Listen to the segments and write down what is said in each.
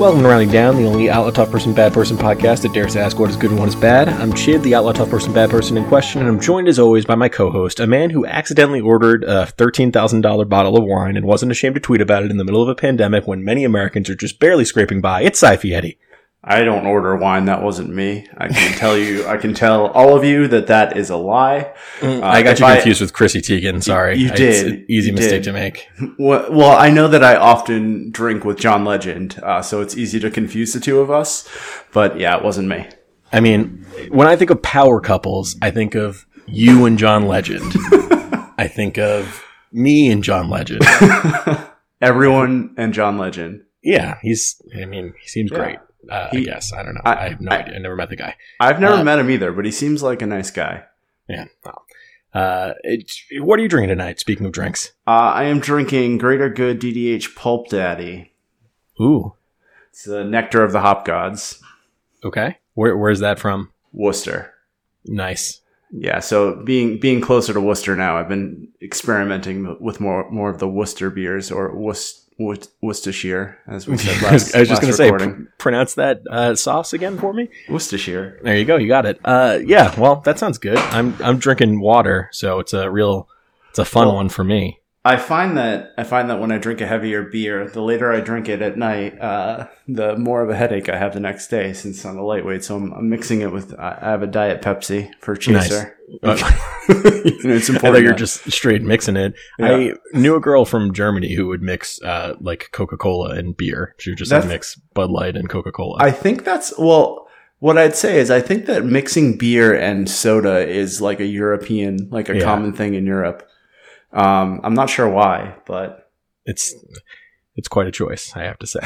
Welcome to Rounding Down, the only Outlaw Tough Person Bad Person podcast that dares to ask what is good and what is bad. I'm Chid, the Outlaw Tough Person Bad Person in question, and I'm joined as always by my co-host, a man who accidentally ordered a $13,000 bottle of wine and wasn't ashamed to tweet about it in the middle of a pandemic when many Americans are just barely scraping by. It's Sci-Fi Eddie. I don't order wine. That wasn't me. I can tell you, I can tell all of you that that is a lie. Uh, I got you confused with Chrissy Teigen. Sorry. You I- did. Easy You mistake did. to make. Well, well, I know that I often drink with John Legend, uh, so it's easy to confuse the two of us. But yeah, it wasn't me. I mean, when I think of power couples, I think of you and John Legend. I think of me and John Legend. Everyone and John Legend. Yeah, he's. I mean, he seems Yeah. great. Uh, I He- guess I don't know. I- I, have no I- idea. I never met the guy. I've never Uh, met him either, but he seems like a nice guy. Yeah. Uh, it, what are you drinking tonight? Speaking of drinks. Uh, I am drinking Greater Good DDH Pulp Daddy. Ooh. It's the nectar of the hop gods. Okay. Where Where's that from? Worcester. Nice. Yeah, so being being closer to Worcester now, I've been experimenting with more more of the Worcester beers or Worc- Worc- Worcestershire, as we said last. I was just going to say, pr- pronounce that uh, sauce again for me. Worcestershire. There you go. You got it. Uh, yeah. Well, that sounds good. I'm I'm drinking water, so it's a real, it's a fun Well, one for me. I find that I find that when I drink a heavier beer, the later I drink it at night, uh, the more of a headache I have the next day. Since I'm a lightweight, so I'm, I'm mixing it with. I have a diet Pepsi for chaser. Uh, You know, it's important. thought you're just straight mixing it. Yeah. I knew a girl from Germany who would mix uh, like Coca Cola and beer. She would just like, mix Bud Light and Coca Cola. I think that's well. What I'd say is, I think that mixing beer and soda is like a European, like a Yeah. common thing in Europe. Um, I'm not sure why, but It's it's quite a choice, I have to say.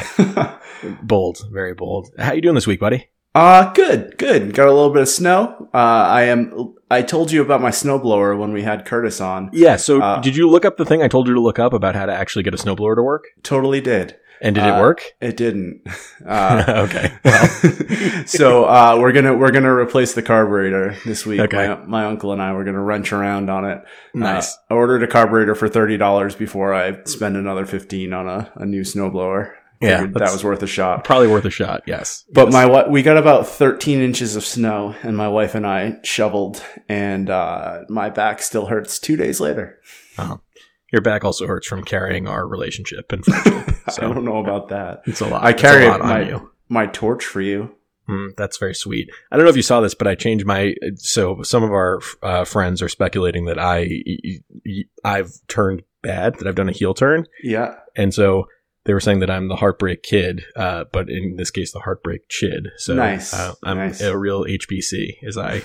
bold, very bold. How you doing this week, buddy? uh good, good. Got a little bit of snow. Uh, I am. I told you about my snowblower when we had Curtis on. Yeah. So, Uh, did you look up the thing I told you to look up about how to actually get a snowblower to work? Totally did. And did it Uh, work? It didn't. Uh, okay. so uh, we're gonna we're gonna replace the carburetor this week. Okay. My, my uncle and I were gonna wrench around on it. Nice. Uh, I ordered a carburetor for thirty dollars before I spend another fifteen on a, a new snowblower. Yeah, that was worth a shot. Probably worth a shot. Yes. But Yes. my we got about thirteen inches of snow, and my wife and I shoveled, and uh, my back still hurts two days later. Your back also hurts from carrying our relationship and friendship. I So don't know about that. it's a lot. I carry lot on my you. my torch for you. Mm, that's very sweet. I don't know if you saw this, but I changed my. So some of our uh, friends are speculating that I, I've turned bad, that I've done a heel turn, Yeah. and so they were saying that I'm the heartbreak kid, uh, but in this case, the heartbreak chid. So Nice. uh, I'm Nice. a real HBC, as I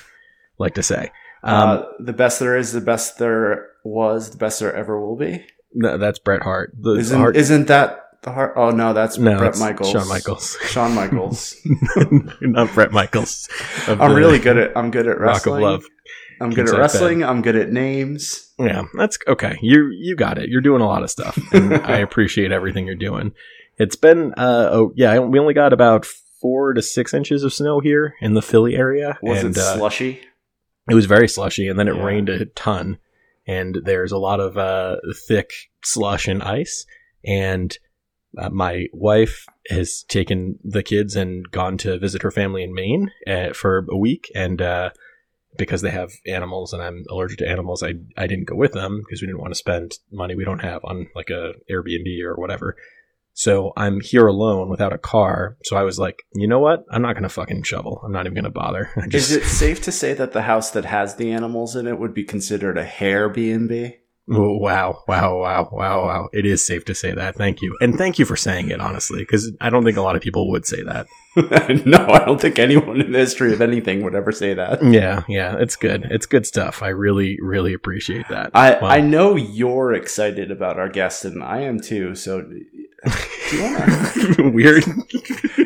like to say. Um, uh, the best there is, the best there was, the best there ever will be. no, that's Bret Hart. The Isn't Hart- isn't that the heart? Oh no, that's no, that's Michaels. Shawn Michaels, Shawn Michaels. not Bret Michaels. I'm really good at I'm good at Rock of wrestling. Love. I'm good at wrestling. I'm good at names. Yeah, that's okay. You you got it. You're doing a lot of stuff, and I appreciate everything you're doing. It's been uh oh yeah, we only got about four to six inches of snow here in the Philly area, Was and it uh, slushy? it was very slushy, and then it Yeah. rained a ton, and there's a lot of uh thick slush and ice, and uh, my wife has taken the kids and gone to visit her family in Maine uh, for a week, and uh, because they have animals and I'm allergic to animals, I I didn't go with them because we didn't want to spend money we don't have on like a Airbnb or whatever. So I'm here alone without a car. So I was like, you know what? I'm not gonna fucking shovel. I'm not even gonna bother. Just, Is it safe to say that the house that has the animals in it would be considered a hair B and B? Oh, wow, wow, wow, wow, wow. It is safe to say that. Thank you. And thank you for saying it, honestly, because I don't think a lot of people would say that. no, I don't think anyone in the history of anything would ever say that. Yeah, yeah, it's good. It's good stuff. I really, really appreciate that. I, Wow. I know you're excited about our guest, and I am too. So, do you want to? Weird.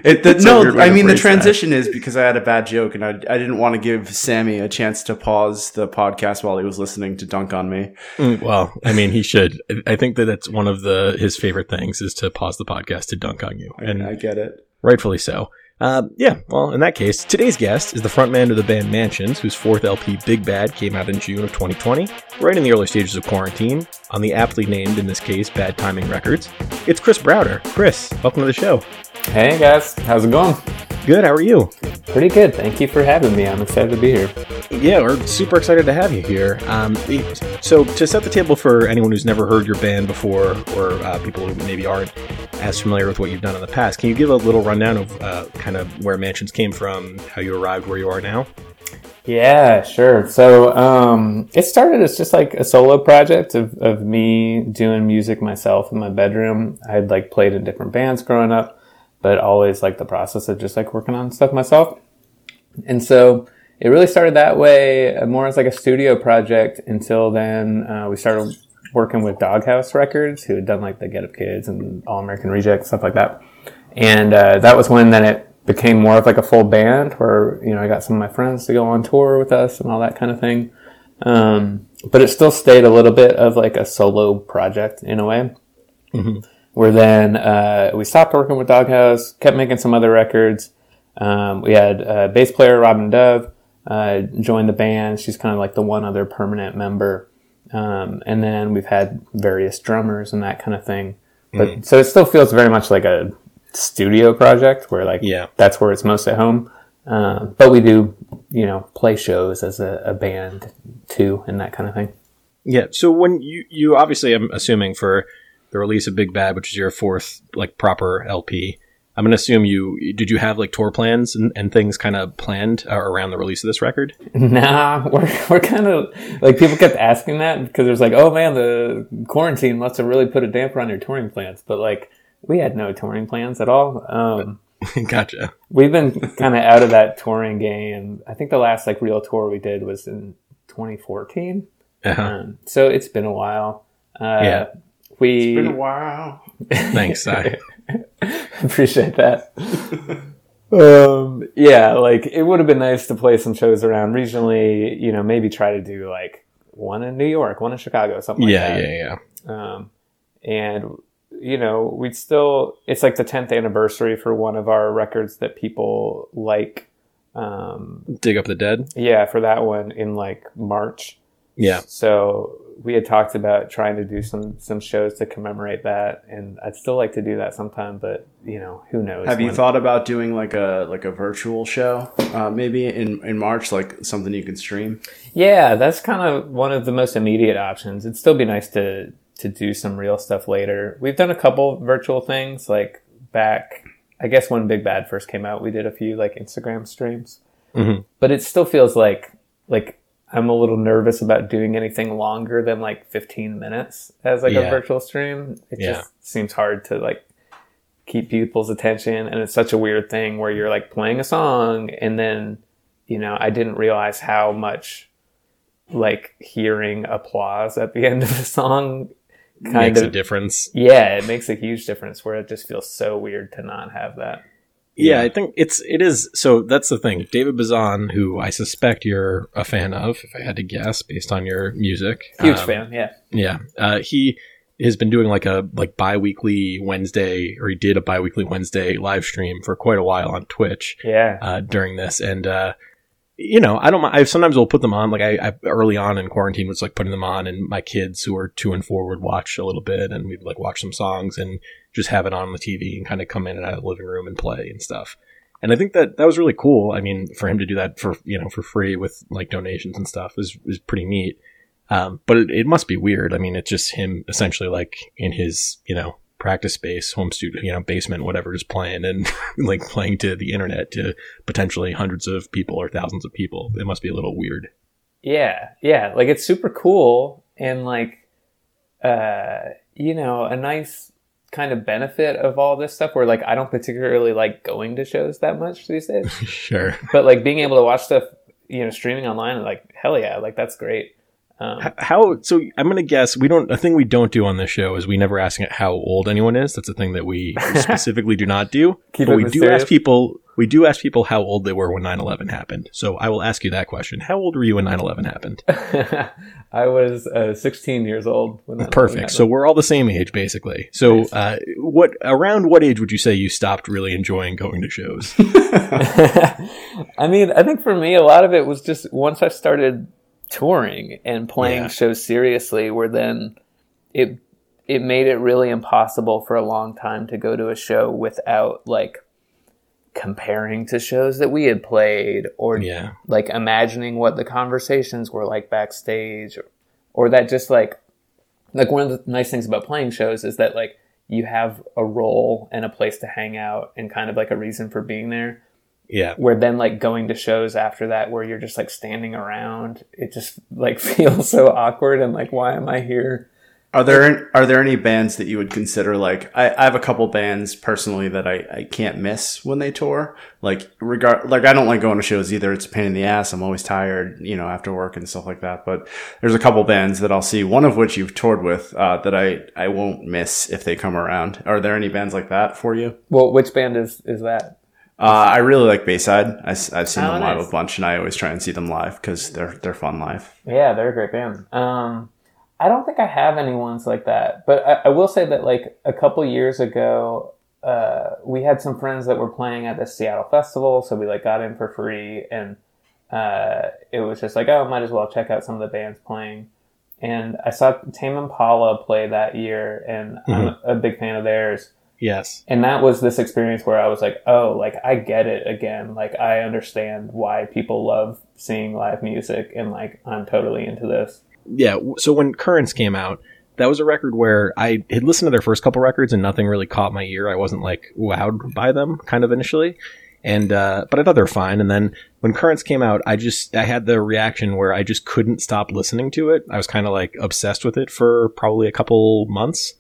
It, the, no, I mean the transition is because I had a bad joke, and I, I didn't want to give Sammy a chance to pause the podcast while he was listening to dunk on me. Mm, Well, I mean, he should. I think that it's one of the his favorite things is to pause the podcast to dunk on you, And and I get it. rightfully so. Uh, yeah, well, in that case, today's guest is the frontman of the band Mansions, whose fourth LP, Big Bad, came out in June of 2020, right in the early stages of quarantine, on the aptly named, in this case, Bad Timing Records. It's Chris Browder. Chris, welcome to the show. Hey guys, how's it going? Good. How are you? Pretty good. Thank you for having me. I'm excited to be here. Yeah, we're super excited to have you here. Um, so, to set the table for anyone who's never heard your band before, or uh, people who maybe aren't as familiar with what you've done in the past, can you give a little rundown of uh, kind of where Mansions came from, how you arrived where you are now? Yeah, sure. So um, it started as just like a solo project of, of me doing music myself in my bedroom. I had like played in different bands growing up, but always like the process of just like working on stuff myself. And so it really started that way, uh, more as like a studio project until then uh, we started working with Doghouse Records, who had done like the Get Up Kids and All American Reject, stuff like that. And uh, that was when then it became more of like a full band where, you know, I got some of my friends to go on tour with us and all that kind of thing. Um, but it still stayed a little bit of like a solo project in a way. Mm-hmm. Where then uh, we stopped working with Doghouse, kept making some other records. Um, we had a bass player Robin Dove uh, join the band. She's kind of like the one other permanent member. Um, and then we've had various drummers and that kind of thing. But mm. so it still feels very much like a studio project where like yeah. that's where it's most at home. Uh, but we do, you know, play shows as a, a, band too, and that kind of thing. Yeah. So when you you obviously, I'm assuming for the release of Big Bad, which is your fourth like proper LP. I'm gonna assume you did you have like tour plans and, and things kind of planned uh, around the release of this record? Nah, we're we're kind of like people kept asking that because there's like, oh man, the quarantine must have really put a damper on your touring plans. But like, we had no touring plans at all. Um, gotcha. We've been kind of out of that touring game. I think the last like real tour we did was in 2014. Uh-huh. Um, so it's been a while. Uh, yeah, we. It's been a while. Thanks, I appreciate that. um, yeah, like it would have been nice to play some shows around regionally. You know, maybe try to do like one in New York, one in Chicago, something yeah, like that. Yeah, yeah, Um, and you know, we'd still, it's like the 10th anniversary for one of our records that people like. Um, Dig Up the Dead? Yeah, for that one in like March. Yeah. So we had talked about trying to do some some shows to commemorate that, and I'd still like to do that sometime, but you know, who knows? Have when. you thought about doing like a like a virtual show, uh, maybe in in March, like something you can stream? Yeah, that's kind of one of the most immediate options. It'd still be nice to to do some real stuff later. We've done a couple virtual things, like back, I guess when Big Bad first came out, we did a few like Instagram streams. Mm-hmm. But it still feels like like I'm a little nervous about doing anything longer than like 15 minutes as like yeah. a virtual stream. It yeah. just seems hard to like keep people's attention, and it's such a weird thing where you're like playing a song and then you know I didn't realize how much like hearing applause at the end of the song kind makes of, a difference. Yeah, it makes a huge difference where it just feels so weird to not have that. Yeah, I think it's it is. So that's the thing. David Bazan, who I suspect you're a fan of, if I had to guess based on your music, huge um, fan. Yeah, yeah. Uh, he has been doing like a like biweekly Wednesday, or he did a biweekly Wednesday live stream for quite a while on Twitch. Yeah, uh, during this, and uh, you know, I don't. I sometimes will put them on. Like I, I, early on in quarantine was like putting them on, and my kids who are two and four would watch a little bit, and we'd like watch some songs and just have it on the TV and kind of come in and out of the living room and play and stuff. And I think that that was really cool. I mean, for him to do that for you know for free with like donations and stuff is is pretty neat. Um, but it, it must be weird. I mean, it's just him essentially like in his you know practice space, home studio, you know, basement, whatever, just playing and like playing to the internet to potentially hundreds of people or thousands of people. It must be a little weird. Yeah, yeah, like it's super cool and like, uh, you know, a nice kind of benefit of all this stuff where like I don't particularly like going to shows that much these days. sure. But like being able to watch stuff, you know, streaming online, like hell yeah, like that's great. Um, how so? I'm gonna guess we don't. A thing we don't do on this show is we never ask how old anyone is. That's a thing that we specifically do not do. Keep but we mysterious. do ask people. We do ask people how old they were when 9/11 happened. So I will ask you that question. How old were you when 9/11 happened? I was uh, 16 years old. Perfect. So we're all the same age, basically. So, nice. uh, what around what age would you say you stopped really enjoying going to shows? I mean, I think for me, a lot of it was just once I started touring and playing yeah. shows seriously where then it it made it really impossible for a long time to go to a show without like comparing to shows that we had played or Yeah. like imagining what the conversations were like backstage or, or that just like like one of the nice things about playing shows is that like you have a role and a place to hang out and kind of like a reason for being there Yeah. where then like going to shows after that where you're just like standing around it just like feels so awkward and like why am i here Are there are there any bands that you would consider like I, I have a couple bands personally that I, I can't miss when they tour. Like regard like I don't like going to shows either. It's a pain in the ass. I'm always tired, you know, after work and stuff like that. But there's a couple bands that I'll see. One of which you've toured with uh, that I I won't miss if they come around. Are there any bands like that for you? well which band is is that Uh, I really like Bayside. I, have seen Oh, them live nice. a bunch, and I always try and see them live because they're they're fun live. Yeah, they're a great band. Um, I don't think I have any ones like that, but I, I will say that like a couple years ago, uh, we had some friends that were playing at the Seattle Festival, so we like got in for free, and uh, it was just like, oh, might as well check out some of the bands playing. And I saw Tame Impala play that year, and I'm a big fan of theirs Yes. and that was this experience where I was like, oh, like I get it again. Like I understand why people love seeing live music, and like I'm totally into this. Yeah. So when Currents came out, that was a record where I had listened to their first couple records and nothing really caught my ear. I wasn't like wowed by them kind of initially. And, uh, but I thought they were fine. And then when Currents came out, I just, I had the reaction where I just couldn't stop listening to it. I was kind of like obsessed with it for probably a couple months.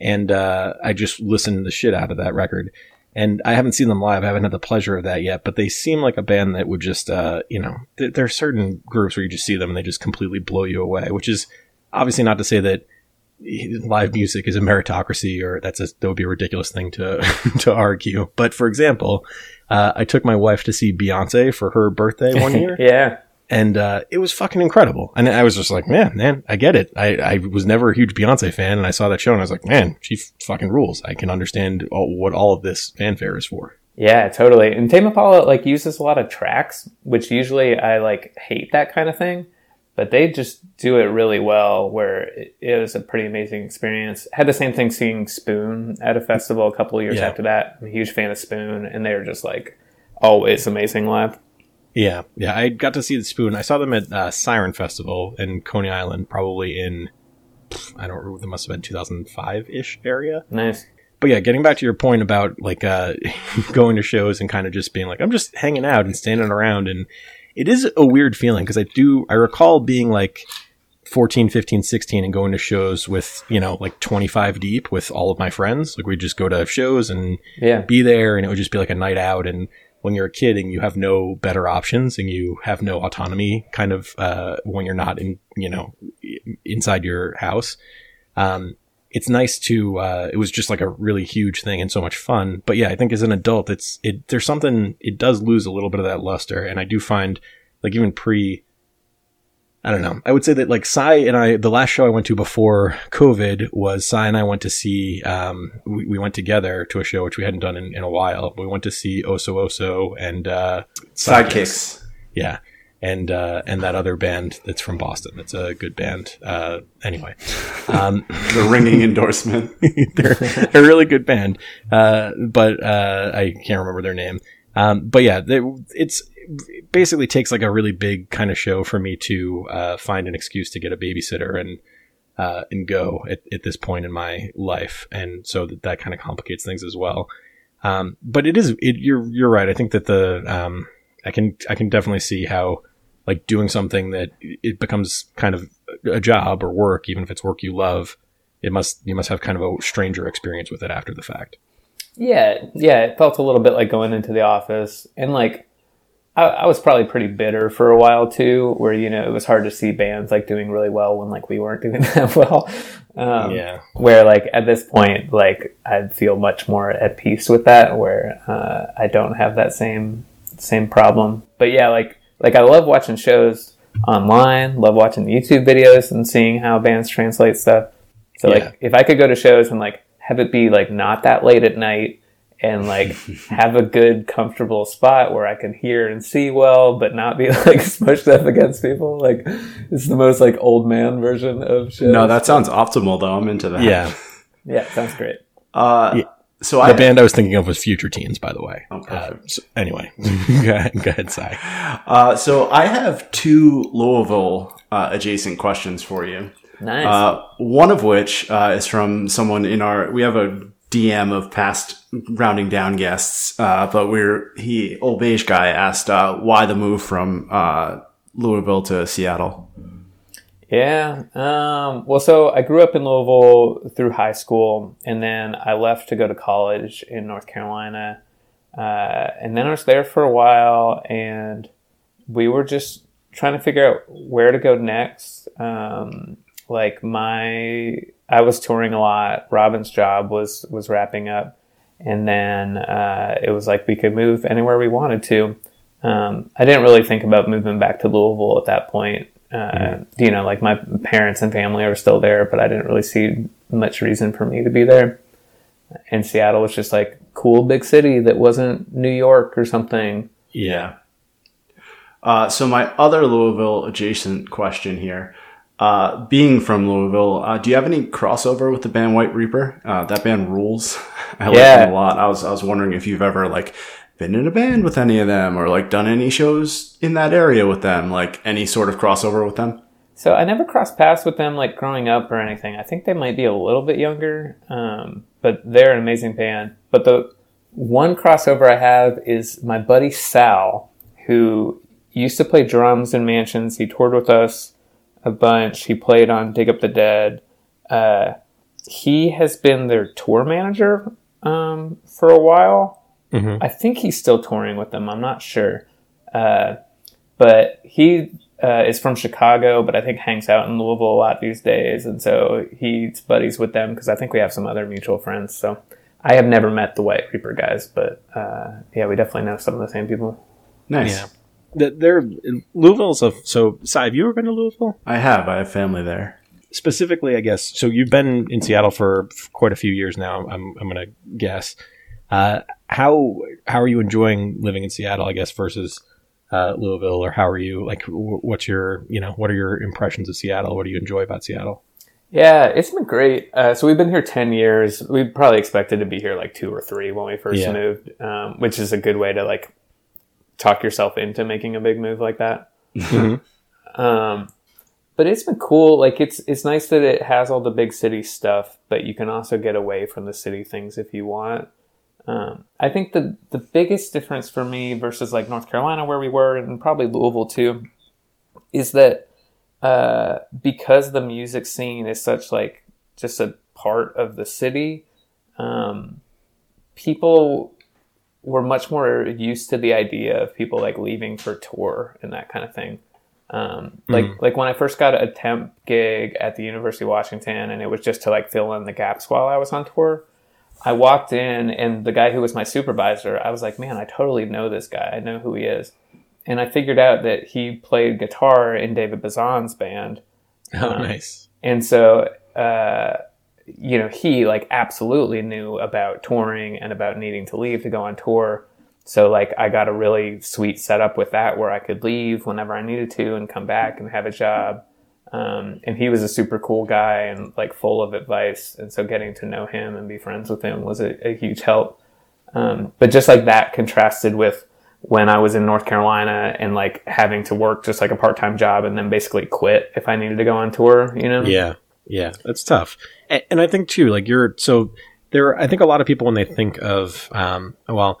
And, uh, I just listened the shit out of that record. And I haven't seen them live. I haven't had the pleasure of that yet, but they seem like a band that would just, uh, you know, th- there are certain groups where you just see them and they just completely blow you away, which is obviously not to say that live music is a meritocracy or that's a, that would be a ridiculous thing to, to argue. But for example, uh, I took my wife to see Beyonce for her birthday one year yeah, and uh, it was fucking incredible. And I was just like, man, man, I get it. I, I was never a huge Beyonce fan, and I saw that show, and I was like, man, she f- fucking rules. I can understand all, what all of this fanfare is for. yeah, totally. And Tame Impala like uses a lot of tracks, which usually I like hate that kind of thing, but they just do it really well. Where it, it was a pretty amazing experience. Had the same thing seeing Spoon at a festival a couple of years Yeah. after that. I'm a huge fan of Spoon, and they were just like always amazing live. Yeah, yeah. I got to see the Spoon. I saw them at uh, Siren Festival in Coney Island, probably in I don't remember. It must have been 2005 ish area. Nice. But yeah, getting back to your point about like uh, going to shows and kind of just being like, I'm just hanging out and standing around, and it is a weird feeling because I do I recall being like 14, 15, 16 and going to shows with you know like 25 deep with all of my friends. Like we'd just go to shows and Yeah. be there, and it would just be like a night out. And when you're a kid and you have no better options and you have no autonomy, kind of uh, when you're not in you know inside your house. Um, it's nice to uh, it was just like a really huge thing and so much fun but yeah i think as an adult it's it there's something it does lose a little bit of that luster and i do find like even pre i don't know. I would say that like Cy and i the last show i went to before covid was Cy and i went to see um we, we went together to a show which we hadn't done in, in a while. We went to see oso oso and uh Sidekicks. yeah. And uh and that other band that's from boston. That's a good band. Uh anyway. Um The ringing endorsement. they're, they're a really good band, uh, but uh, I can't remember their name. Um, but yeah, they, it's it basically takes like a really big kind of show for me to uh, find an excuse to get a babysitter and uh, and go at, at this point in my life, and so that that kind of complicates things as well. Um, but it is it, you're you're right. I think that the um, I can I can definitely see how like doing something that it becomes kind of a job or work, even if it's work you love it must you must have kind of a stranger experience with it after the fact. Yeah, yeah, it felt a little bit like going into the office, and like I, I was probably pretty bitter for a while too, where you know it was hard to see bands like doing really well when like we weren't doing that well. Um, yeah, Where like at this point, like I'd feel much more at peace with that, where uh, I don't have that same same problem. But yeah, like like I love watching shows online, love watching YouTube videos and seeing how bands translate stuff. So Yeah. like if I could go to shows and like have it be like not that late at night and like have a good comfortable spot where I can hear and see well but not be like smushed up against people like it's the most like old man version of shows. No, that sounds optimal though. I'm into that. yeah. yeah, sounds great. Uh, Yeah. So The I, band I was thinking of was Future Teens, by the way. Oh. Uh, so- anyway, Future Teens, by the way. Oh, Uh, perfect. so- anyway, go ahead, go ahead, Cy. Uh, so I have two Louisville uh, adjacent questions for you. Nice. Uh, one of which uh, is from someone in our. We have a DM of past rounding down guests, uh, but we're he old beige guy asked uh, why the move from uh, Louisville to Seattle. Yeah. Um, well, so I grew up in Louisville through high school, and then I left to go to college in North Carolina. Uh, and then I was there for a while, and we were just trying to figure out where to go next. Um, like my, I was touring a lot. Robin's job was was wrapping up, and then uh, it was like we could move anywhere we wanted to. Um, I didn't really think about moving back to Louisville at that point. Uh, You know, like my parents and family are still there, but I didn't really see much reason for me to be there. And Seattle was just like cool big city that wasn't New York or something. Yeah. Uh, so my other Louisville adjacent question here. Uh, being from Louisville, uh, do you have any crossover with the band White Reaper? Uh, that band rules. I like them a lot. I was I was wondering if you've ever like been in a band with any of them, or like done any shows in that area with them, like any sort of crossover with them. So I never crossed paths with them like growing up or anything. I think they might be a little bit younger, um, but they're an amazing band. But the one crossover I have is my buddy Sal, who used to play drums in Mansions. He toured with us a bunch. He played on Dig Up the Dead. Uh, he has been their tour manager um, for a while. Mhm. I think he's still touring with them. I'm not sure. Uh, but he uh, is from Chicago, but I think hangs out in Louisville a lot these days, and so he's buddies with them because I think we have some other mutual friends. So I have never met the White Reaper guys, but uh, yeah, we definitely know some of the same people. Nice. Yeah. The- They're Louisville's a so. Cy, have you ever been to Louisville? I have. I have family there. specifically, I guess. So you've been in Seattle for quite a few years now. I'm I'm gonna guess. Uh, how how are you enjoying living in Seattle? I guess versus uh, Louisville, or how are you like? wh- What's your you know what are your impressions of Seattle? What do you enjoy about Seattle? Yeah, it's been great. Uh, so we've been here 10 years. We probably expected to be here like two or three when we first Yeah. moved, um, which is a good way to like talk yourself into making a big move like that. Mhm. Um, but it's been cool. Like it's, it's nice that it has all the big city stuff, but you can also get away from the city things if you want. Um, I think the, the biggest difference for me versus like North Carolina where we were and probably Louisville too, is that uh, because the music scene is such like just a part of the city, um, people were much more used to the idea of people like leaving for tour and that kind of thing. Um, like like when I first got a temp gig at the University of Washington, and it was just to like fill in the gaps while I was on tour. I walked in, and the guy who was my supervisor, I was like, "Man, I totally know this guy. I know who he is." And I figured out that he played guitar in David Bazan's band, Oh, Um, nice. and so uh, you know he like absolutely knew about touring and about needing to leave to go on tour. So like i got a really sweet setup with that where i could leave whenever i needed to and come back and have a job. Um, and he was a super cool guy and like full of advice. And so getting to know him and be friends with him was a, a huge help. Um, but just like that contrasted with when I was in North Carolina and like having to work just like a part time job and then basically quit if I needed to go on tour, you know? Yeah, yeah, that's tough. And, and I think too, like you're so there. I think a lot of people when they think of, um, well,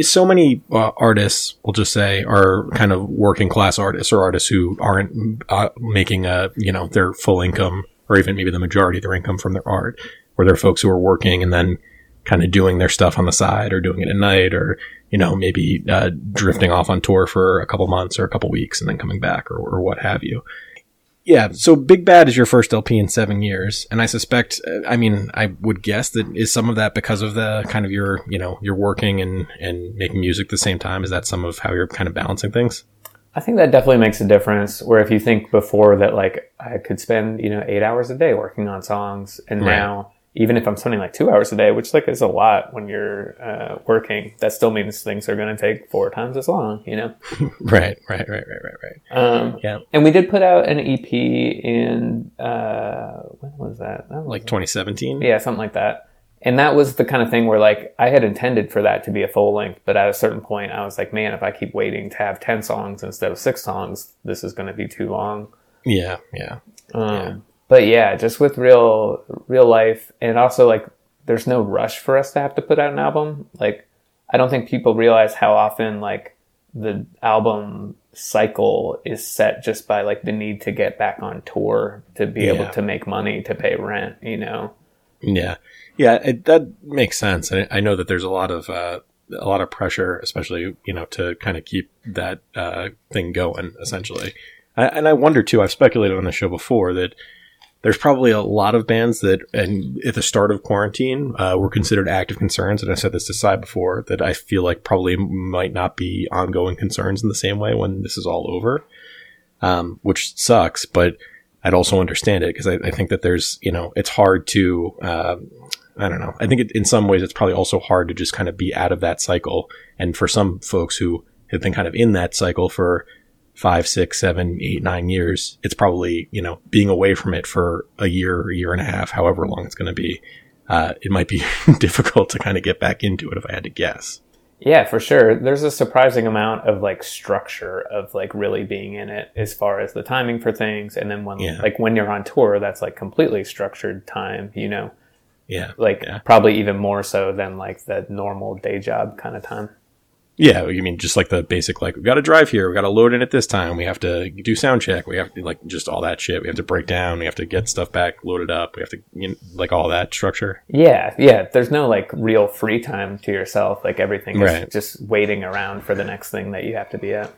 so many uh, artists, we'll just say, are kind of working class artists or artists who aren't uh, making a you know their full income or even maybe the majority of their income from their art, or they're folks who are working and then kind of doing their stuff on the side or doing it at night or you know maybe uh, drifting off on tour for a couple months or a couple weeks and then coming back or, or what have you yeah, so Big Bad is your first LP in seven years, and I suspect, uh, I mean, I would guess that is some of that because of the kind of your, you know, you're working and and making music at the same time. Is that some of how you're kind of balancing things? I think that definitely makes a difference. Where if you think before that, like I could spend you know eight hours a day working on songs, and Right. now even if I'm spending like two hours a day, which like is a lot when you're uh, working, that still means things are going to take four times as long. You know. Right, right, right, right, right, right. Um, Yeah. And we did put out an EP in uh, when was that? That was Like 2017. yeah, something like that. and that was the kind of thing where like I had intended for that to be a full length, but at a certain point I was like, man, if I keep waiting to have 10 songs instead of six songs, this is going to be too long. Yeah, yeah. Um, yeah. But yeah, just with real, real life and also like there's no rush for us to have to put out an album. Like I don't think people realize how often like the album cycle is set just by like the need to get back on tour to be yeah. able to make money to pay rent, you know. Yeah. Yeah, it, that makes sense. I, I, know that there's a lot of uh, a lot of pressure, especially you know, to kind of keep that uh, thing going. Essentially, I, and I wonder too. I've speculated on the show before that there's probably a lot of bands that, and at the start of quarantine, uh, were considered active concerns. And I said this to Cy before that I feel like probably might not be ongoing concerns in the same way when this is all over, um, which sucks. But I'd also understand it because I, I, think that there's, you know, it's hard to, uh, I don't know. I think it, in some ways it's probably also hard to just kind of be out of that cycle. And for some folks who have been kind of in that cycle for five, six, seven, eight, nine years, it's probably, you know, being away from it for a year, or a year and a half, however long it's going to be. Uh, it might be difficult to kind of get back into it if I had to guess. Yeah, for sure. There's a surprising amount of like structure of like really being in it as far as the timing for things. And then when, yeah. like when you're on tour, that's like completely structured time, you know? Yeah. Like yeah. probably even more so than like the normal day job kind of time. Yeah, you mean just like the basic like we got to drive here, we got to load in at this time, we have to do sound check, we have to like just all that shit. We have to break down, we have to get stuff back loaded up, we have to you know, like all that structure. Yeah, yeah. There's no like real free time to yourself. Like everything is right. just waiting around for the next thing that you have to be at.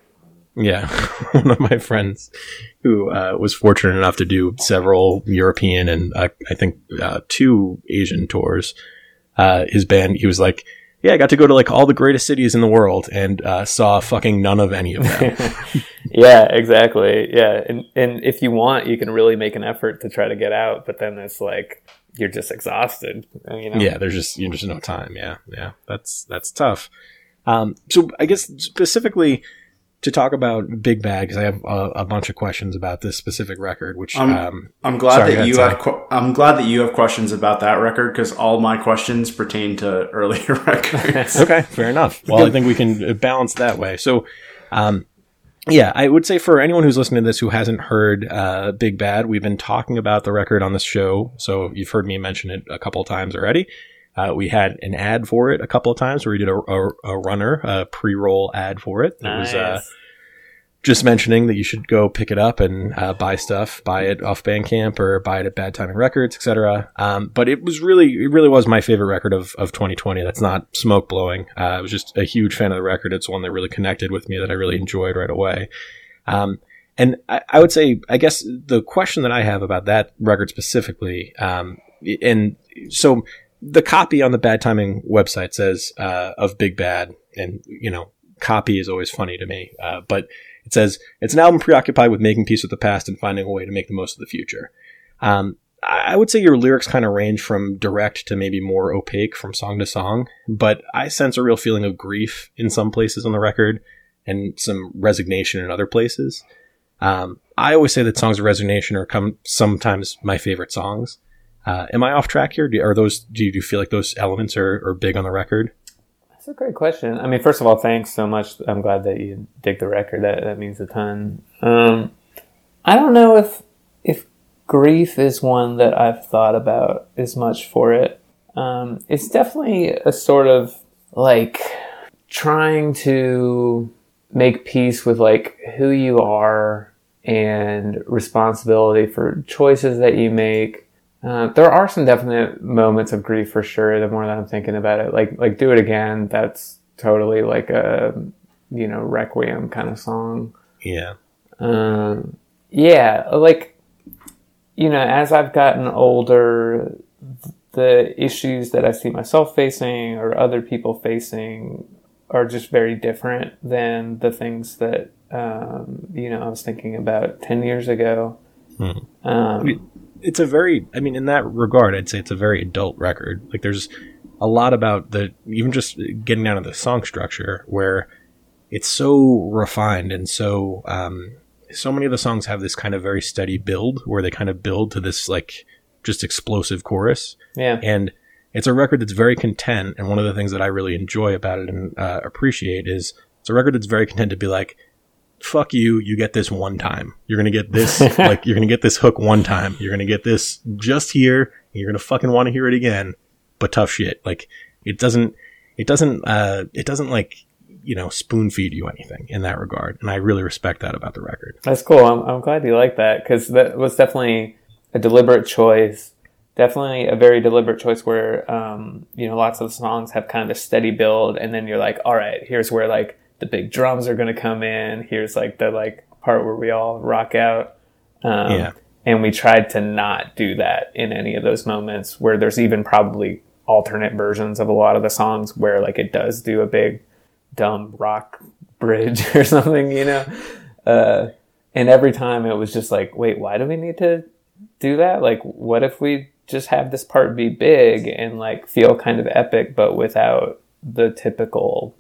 Yeah, one of my friends who uh, was fortunate enough to do several European and uh, I think uh, two Asian tours. Uh, his band, he was like, "Yeah, I got to go to like all the greatest cities in the world and uh, saw fucking none of any of them." yeah, exactly. Yeah, and and if you want, you can really make an effort to try to get out, but then it's like you're just exhausted. You know? Yeah, there's just you just no time. Yeah, yeah, that's that's tough. Um, so I guess specifically to talk about Big Bad because I have a, a, bunch of questions about this specific record. Which I'm, um, I'm glad sorry, that you have. Qu- I'm glad that you have questions about that record because all my questions pertain to earlier records. okay, fair enough. Well, I think we can balance that way. So, um, yeah, I would say for anyone who's listening to this who hasn't heard uh, Big Bad, we've been talking about the record on this show, so you've heard me mention it a couple times already. Uh, we had an ad for it a couple of times where we did a, a, a runner, a pre-roll ad for it. Nice. It was uh, just mentioning that you should go pick it up and uh, buy stuff, buy it off Bandcamp or buy it at Bad Timing Records, etc. Um, but it was really, it really was my favorite record of, of 2020. That's not smoke blowing. Uh, I was just a huge fan of the record. It's one that really connected with me that I really enjoyed right away. Um, and I, I, would say, I guess the question that I have about that record specifically, um, and so the copy on the Bad Timing website says uh, of Big Bad, and you know, copy is always funny to me. Uh, but it says it's an album preoccupied with making peace with the past and finding a way to make the most of the future. Um, I would say your lyrics kind of range from direct to maybe more opaque from song to song, but I sense a real feeling of grief in some places on the record and some resignation in other places. Um, I always say that songs of resignation are come sometimes my favorite songs. Uh, am I off track here? Do, are those? Do you, do you feel like those elements are, are big on the record? That's a great question. I mean, first of all, thanks so much. I'm glad that you dig the record. That that means a ton. Um, I don't know if if grief is one that I've thought about as much for it. Um, it's definitely a sort of like trying to make peace with like who you are and responsibility for choices that you make uh, there are some definite moments of grief for sure. The more that I'm thinking about it, like like do it again. That's totally like a you know requiem kind of song. Yeah. Um, yeah, like you know, as I've gotten older, the issues that I see myself facing or other people facing are just very different than the things that um, you know I was thinking about ten years ago. Hmm. Um, it's a very i mean in that regard i'd say it's a very adult record. Like there's a lot about the even just getting down to the song structure where it's so refined and so um so many of the songs have this kind of very steady build where they kind of build to this like just explosive chorus. Yeah. And it's a record that's very content. And one of the things that I really enjoy about it and uh, appreciate is it's a record that's very content to be like, fuck you, you get this one time. You're gonna get this, like, you're gonna get this hook one time. You're gonna get this just here. you're gonna fucking want to hear it again. But tough shit. Like, it doesn't, it doesn't, uh, it doesn't like, you know, spoon feed you anything in that regard. And I really respect that about the record. That's cool. I'm, I'm glad you like that because that was definitely a deliberate choice. Definitely a very deliberate choice where, um, you know, lots of songs have kind of a steady build and then you're like, all right, here's where like the big drums are going to come in. Here's like the like part where we all rock out. Um, yeah. And we tried to not do that in any of those moments where there's even probably alternate versions of a lot of the songs where like it does do a big dumb rock bridge or something, you know? Uh, and every time it was just like, wait, why do we need to do that? Like, what if we just have this part be big and like feel kind of epic, but without the typical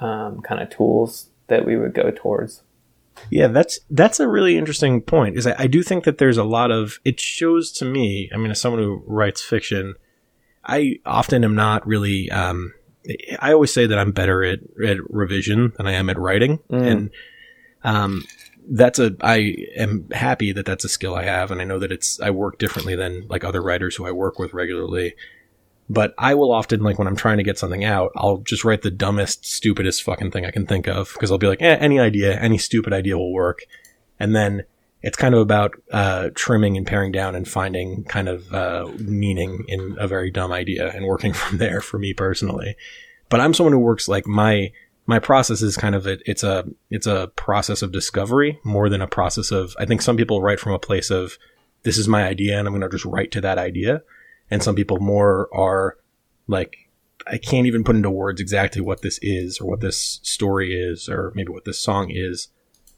um, kind of tools that we would go towards. Yeah, that's that's a really interesting point. Is I, I, do think that there's a lot of it shows to me. I mean, as someone who writes fiction, I often am not really. Um, I always say that I'm better at, at revision than I am at writing, mm. and um, that's a. I am happy that that's a skill I have, and I know that it's. I work differently than like other writers who I work with regularly. But I will often, like when I'm trying to get something out, I'll just write the dumbest, stupidest fucking thing I can think of because I'll be like, eh, any idea, any stupid idea will work. And then it's kind of about uh, trimming and paring down and finding kind of uh, meaning in a very dumb idea and working from there for me personally. But I'm someone who works like my my process is kind of a, it's a it's a process of discovery more than a process of I think some people write from a place of this is my idea and I'm going to just write to that idea and some people more are like I can't even put into words exactly what this is or what this story is or maybe what this song is,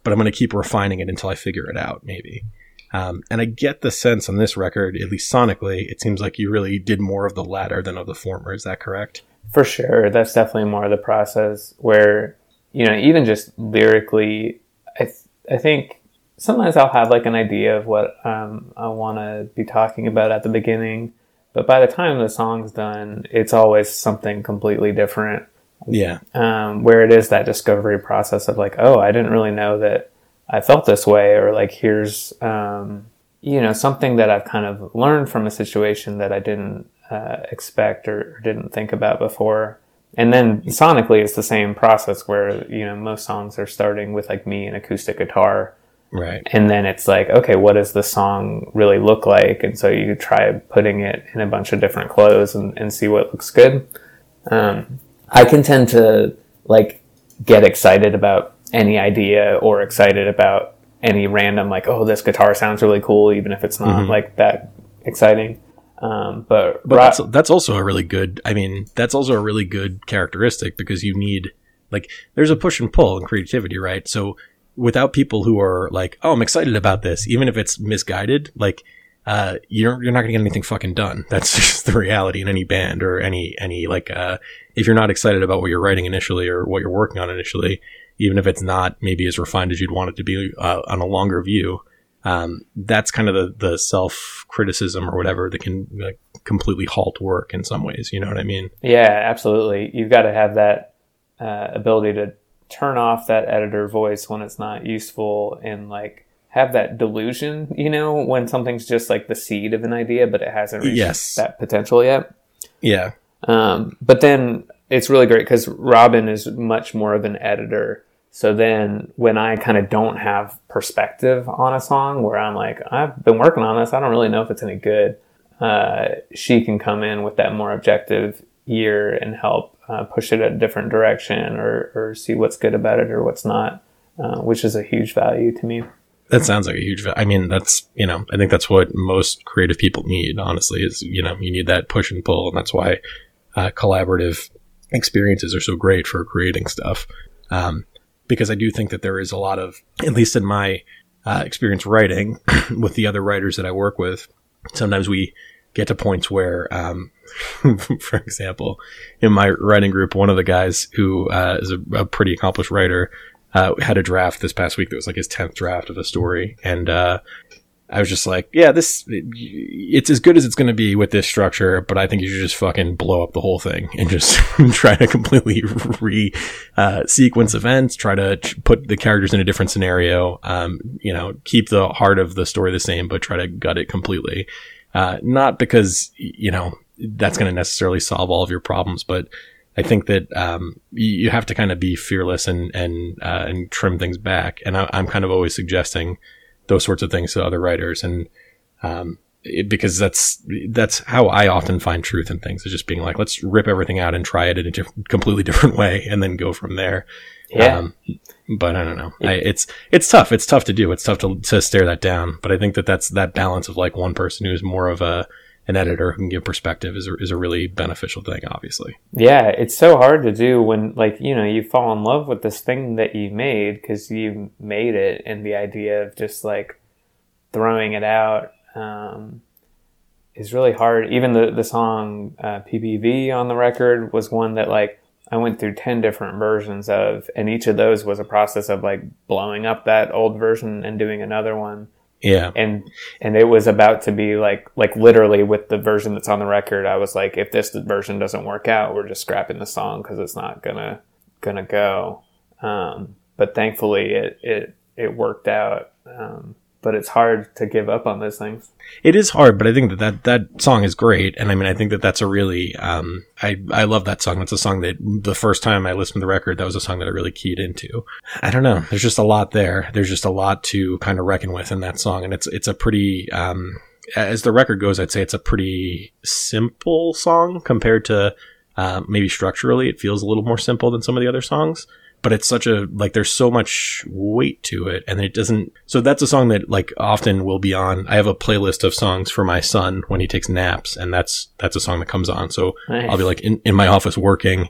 but I'm going to keep refining it until I figure it out, maybe. Um, and I get the sense on this record, at least sonically, it seems like you really did more of the latter than of the former. Is that correct? For sure. That's definitely more of the process where, you know, even just lyrically, I, th- I think sometimes I'll have like an idea of what um, I want to be talking about at the beginning but by the time the song's done, it's always something completely different. Yeah. Um, where it is that discovery process of like, oh, I didn't really know that I felt this way, or like, here's, um, you know, something that I've kind of learned from a situation that I didn't uh, expect or, or didn't think about before. And then sonically, it's the same process where, you know, most songs are starting with like me and acoustic guitar Right. And then it's like, okay, what does the song really look like? And so you try putting it in a bunch of different clothes and, and see what looks good. Um, I can tend to like get excited about any idea or excited about any random, like, oh, this guitar sounds really cool, even if it's not mm-hmm. like that exciting. Um, but but that's, that's also a really good, I mean, that's also a really good characteristic because you need, like, there's a push and pull in creativity, right? So, without people who are like, "Oh, I'm excited about this," even if it's misguided, like uh, you're you're not gonna get anything fucking done. That's just the reality in any band or any any like uh, if you're not excited about what you're writing initially or what you're working on initially, even if it's not maybe as refined as you'd want it to be uh, on a longer view. Um, that's kind of the, the self criticism or whatever that can like, completely halt work in some ways. You know what I mean? Yeah, absolutely. You've got to have that uh, ability to turn off that editor voice when it's not useful and like have that delusion, you know, when something's just like the seed of an idea, but it hasn't reached yes. that potential yet. Yeah. Um, but then it's really great because Robin is much more of an editor. So then when I kind of don't have perspective on a song where I'm like, I've been working on this, I don't really know if it's any good. Uh, she can come in with that more objective ear and help uh, push it a different direction or, or see what's good about it or what's not, uh, which is a huge value to me. That sounds like a huge. I mean, that's you know, I think that's what most creative people need. Honestly, is you know, you need that push and pull, and that's why uh, collaborative experiences are so great for creating stuff. Um, because I do think that there is a lot of, at least in my uh, experience writing with the other writers that I work with, sometimes we get to points where, um, for example, in my writing group, one of the guys who uh, is a, a, pretty accomplished writer uh, had a draft this past week that was like his 10th draft of a story. And uh, I was just like, yeah, this it's as good as it's going to be with this structure, but I think you should just fucking blow up the whole thing and just try to completely re uh, sequence events, try to put the characters in a different scenario. Um, you know, keep the heart of the story the same, but try to gut it completely. Uh, not because you know that's going to necessarily solve all of your problems, but I think that um, you have to kind of be fearless and and uh, and trim things back. And I, am kind of always suggesting those sorts of things to other writers, and um, it, because that's that's how I often find truth in things is just being like, let's rip everything out and try it in a diff- completely different way, and then go from there. Yeah. Um, but I don't know. I, it's it's tough. It's tough to do. It's tough to to stare that down. But I think that that's that balance of like one person who's more of a an editor who can give perspective is a, is a really beneficial thing, obviously. Yeah, it's so hard to do when, like, you know, you fall in love with this thing that you made because you made it, and the idea of just like throwing it out um, is really hard. Even the the song uh, PPV on the record was one that like I went through ten different versions of, and each of those was a process of like blowing up that old version and doing another one. Yeah. And and it was about to be like like literally with the version that's on the record, I was like, if this version doesn't work out, we're just scrapping the song because it's not gonna gonna go. Um, but thankfully, it it it worked out. Um, but it's hard to give up on those things. It is hard, but I think that that, that song is great. And I mean, I think that that's a really, um, I, I love that song. That's a song that the first time I listened to the record, that was a song that I really keyed into. I don't know. There's just a lot there. There's just a lot to kind of reckon with in that song. And it's, it's a pretty, um, as the record goes, I'd say it's a pretty simple song compared to, uh, maybe structurally it feels a little more simple than some of the other songs but it's such a like there's so much weight to it and it doesn't so that's a song that like often will be on. I have a playlist of songs for my son when he takes naps and that's that's a song that comes on. So nice. i'll be like in, in my office working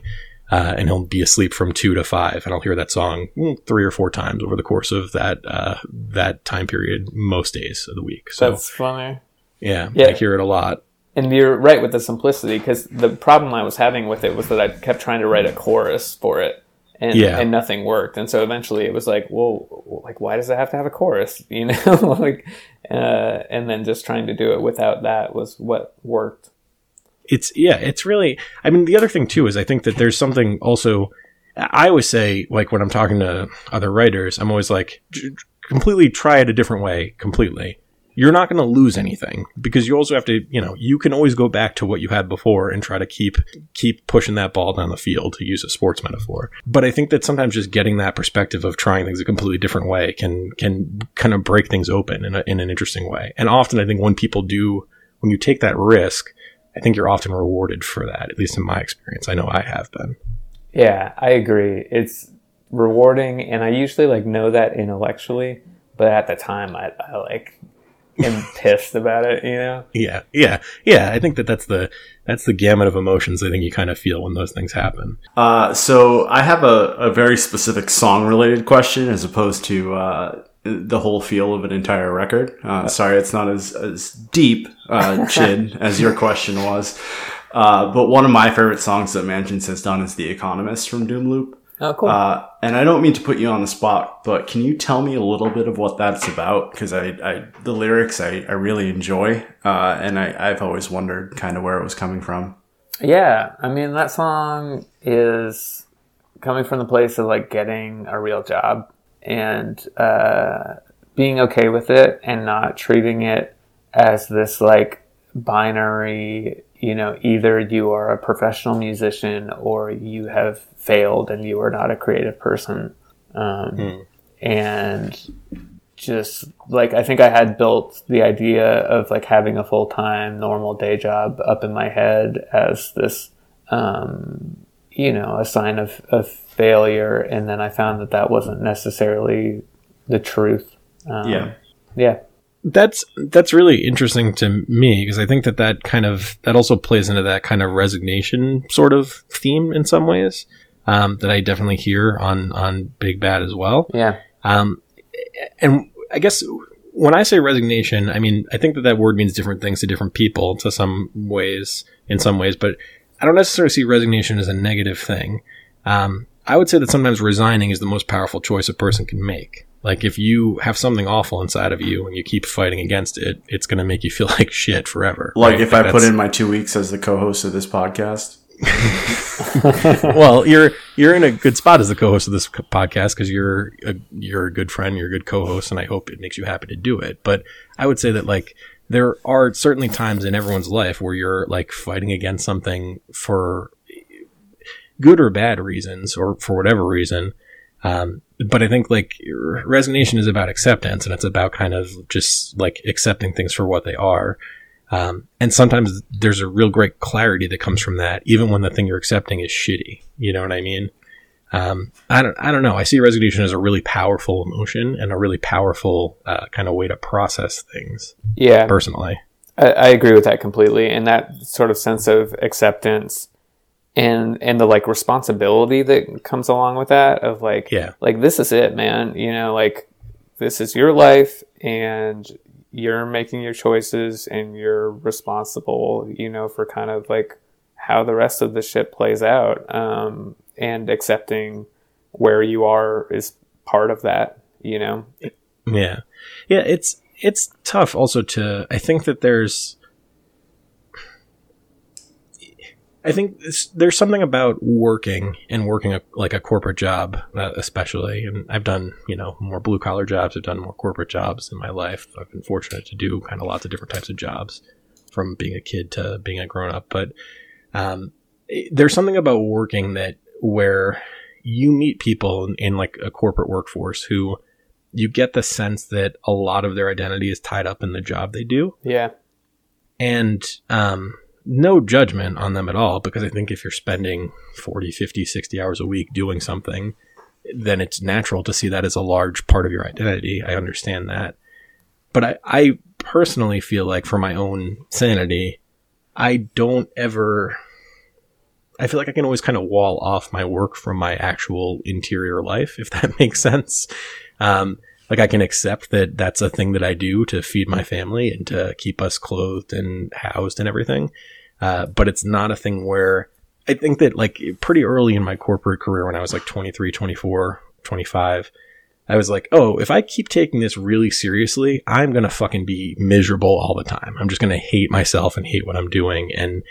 uh, and he'll be asleep from two to five and i'll hear that song mm, three or four times over the course of that uh, that time period most days of the week. So that's funny. Yeah, yeah. i hear it a lot. And you're right with the simplicity because the problem i was having with it was that i kept trying to write a chorus for it and yeah. and nothing worked. And so eventually it was like, well, like why does it have to have a chorus? You know, like, uh, and then just trying to do it without that was what worked. It's yeah, it's really. I mean, the other thing too is I think that there's something also. I always say like when I'm talking to other writers, I'm always like, completely try it a different way, completely you're not going to lose anything because you also have to, you know, you can always go back to what you had before and try to keep keep pushing that ball down the field to use a sports metaphor. But I think that sometimes just getting that perspective of trying things a completely different way can can kind of break things open in, a, in an interesting way. And often I think when people do when you take that risk, I think you're often rewarded for that. At least in my experience, I know I have been. Yeah, I agree. It's rewarding, and I usually like know that intellectually, but at the time, I, I like and pissed about it, you know? Yeah, yeah, yeah. I think that that's the that's the gamut of emotions I think you kind of feel when those things happen. Uh, so I have a, a very specific song related question as opposed to uh, the whole feel of an entire record. Uh, sorry, it's not as as deep, uh, Chid, as your question was. Uh, but one of my favorite songs that Mansions has done is "The Economist" from Doom Loop. Oh, cool. Uh, and I don't mean to put you on the spot, but can you tell me a little bit of what that's about? Because I, I, the lyrics I, I really enjoy, uh, and I, I've always wondered kind of where it was coming from. Yeah, I mean that song is coming from the place of like getting a real job and uh, being okay with it and not treating it as this like binary you know, either you are a professional musician or you have failed and you are not a creative person. Um, mm. And just like, I think I had built the idea of like having a full time normal day job up in my head as this, um, you know, a sign of, of failure. And then I found that that wasn't necessarily the truth. Um, yeah. Yeah that's that's really interesting to me because I think that that kind of that also plays into that kind of resignation sort of theme in some ways um, that I definitely hear on on Big Bad as well. Yeah. Um, and I guess when I say resignation, I mean I think that that word means different things to different people to some ways in some ways, but I don't necessarily see resignation as a negative thing. Um, I would say that sometimes resigning is the most powerful choice a person can make Like if you have something awful inside of you and you keep fighting against it, it's going to make you feel like shit forever. Like right? if I put in my two weeks as the co-host of this podcast. well, you're you're in a good spot as the co-host of this podcast because you're a, you're a good friend, you're a good co-host, and I hope it makes you happy to do it. But I would say that like there are certainly times in everyone's life where you're like fighting against something for good or bad reasons or for whatever reason. Um, but I think like resignation is about acceptance and it's about kind of just like accepting things for what they are. Um, and sometimes there's a real great clarity that comes from that, even when the thing you're accepting is shitty. You know what I mean? Um, I don't, I don't know. I see resignation as a really powerful emotion and a really powerful uh, kind of way to process things. Yeah, personally, I, I agree with that completely. And that sort of sense of acceptance and and the like responsibility that comes along with that of like yeah. like this is it man. You know like this is your life and you're making your choices and you're responsible you know for kind of like how the rest of the shit plays out um, and accepting where you are is part of that you know? Yeah. Yeah it's it's tough also to i think that there's I think there's something about working and working a, like a corporate job, uh, especially. And I've done, you know, more blue collar jobs. I've done more corporate jobs in my life. I've been fortunate to do kind of lots of different types of jobs from being a kid to being a grown up. But um, there's something about working that where you meet people in, in like a corporate workforce who you get the sense that a lot of their identity is tied up in the job they do. Yeah. And, um, no judgment on them at all because I think if you're spending 40, 50, 60 hours a week doing something, then it's natural to see that as a large part of your identity. I understand that. But I, I personally feel like for my own sanity, I don't ever. I feel like I can always kind of wall off my work from my actual interior life, if that makes sense. Um, like I can accept that that's a thing that I do to feed my family and to keep us clothed and housed and everything. Uh, but it's not a thing where I think that like pretty early in my corporate career when I was like 23, 24, 25, I was like, oh, if I keep taking this really seriously, I'm going to fucking be miserable all the time. I'm just going to hate myself and hate what I'm doing. And,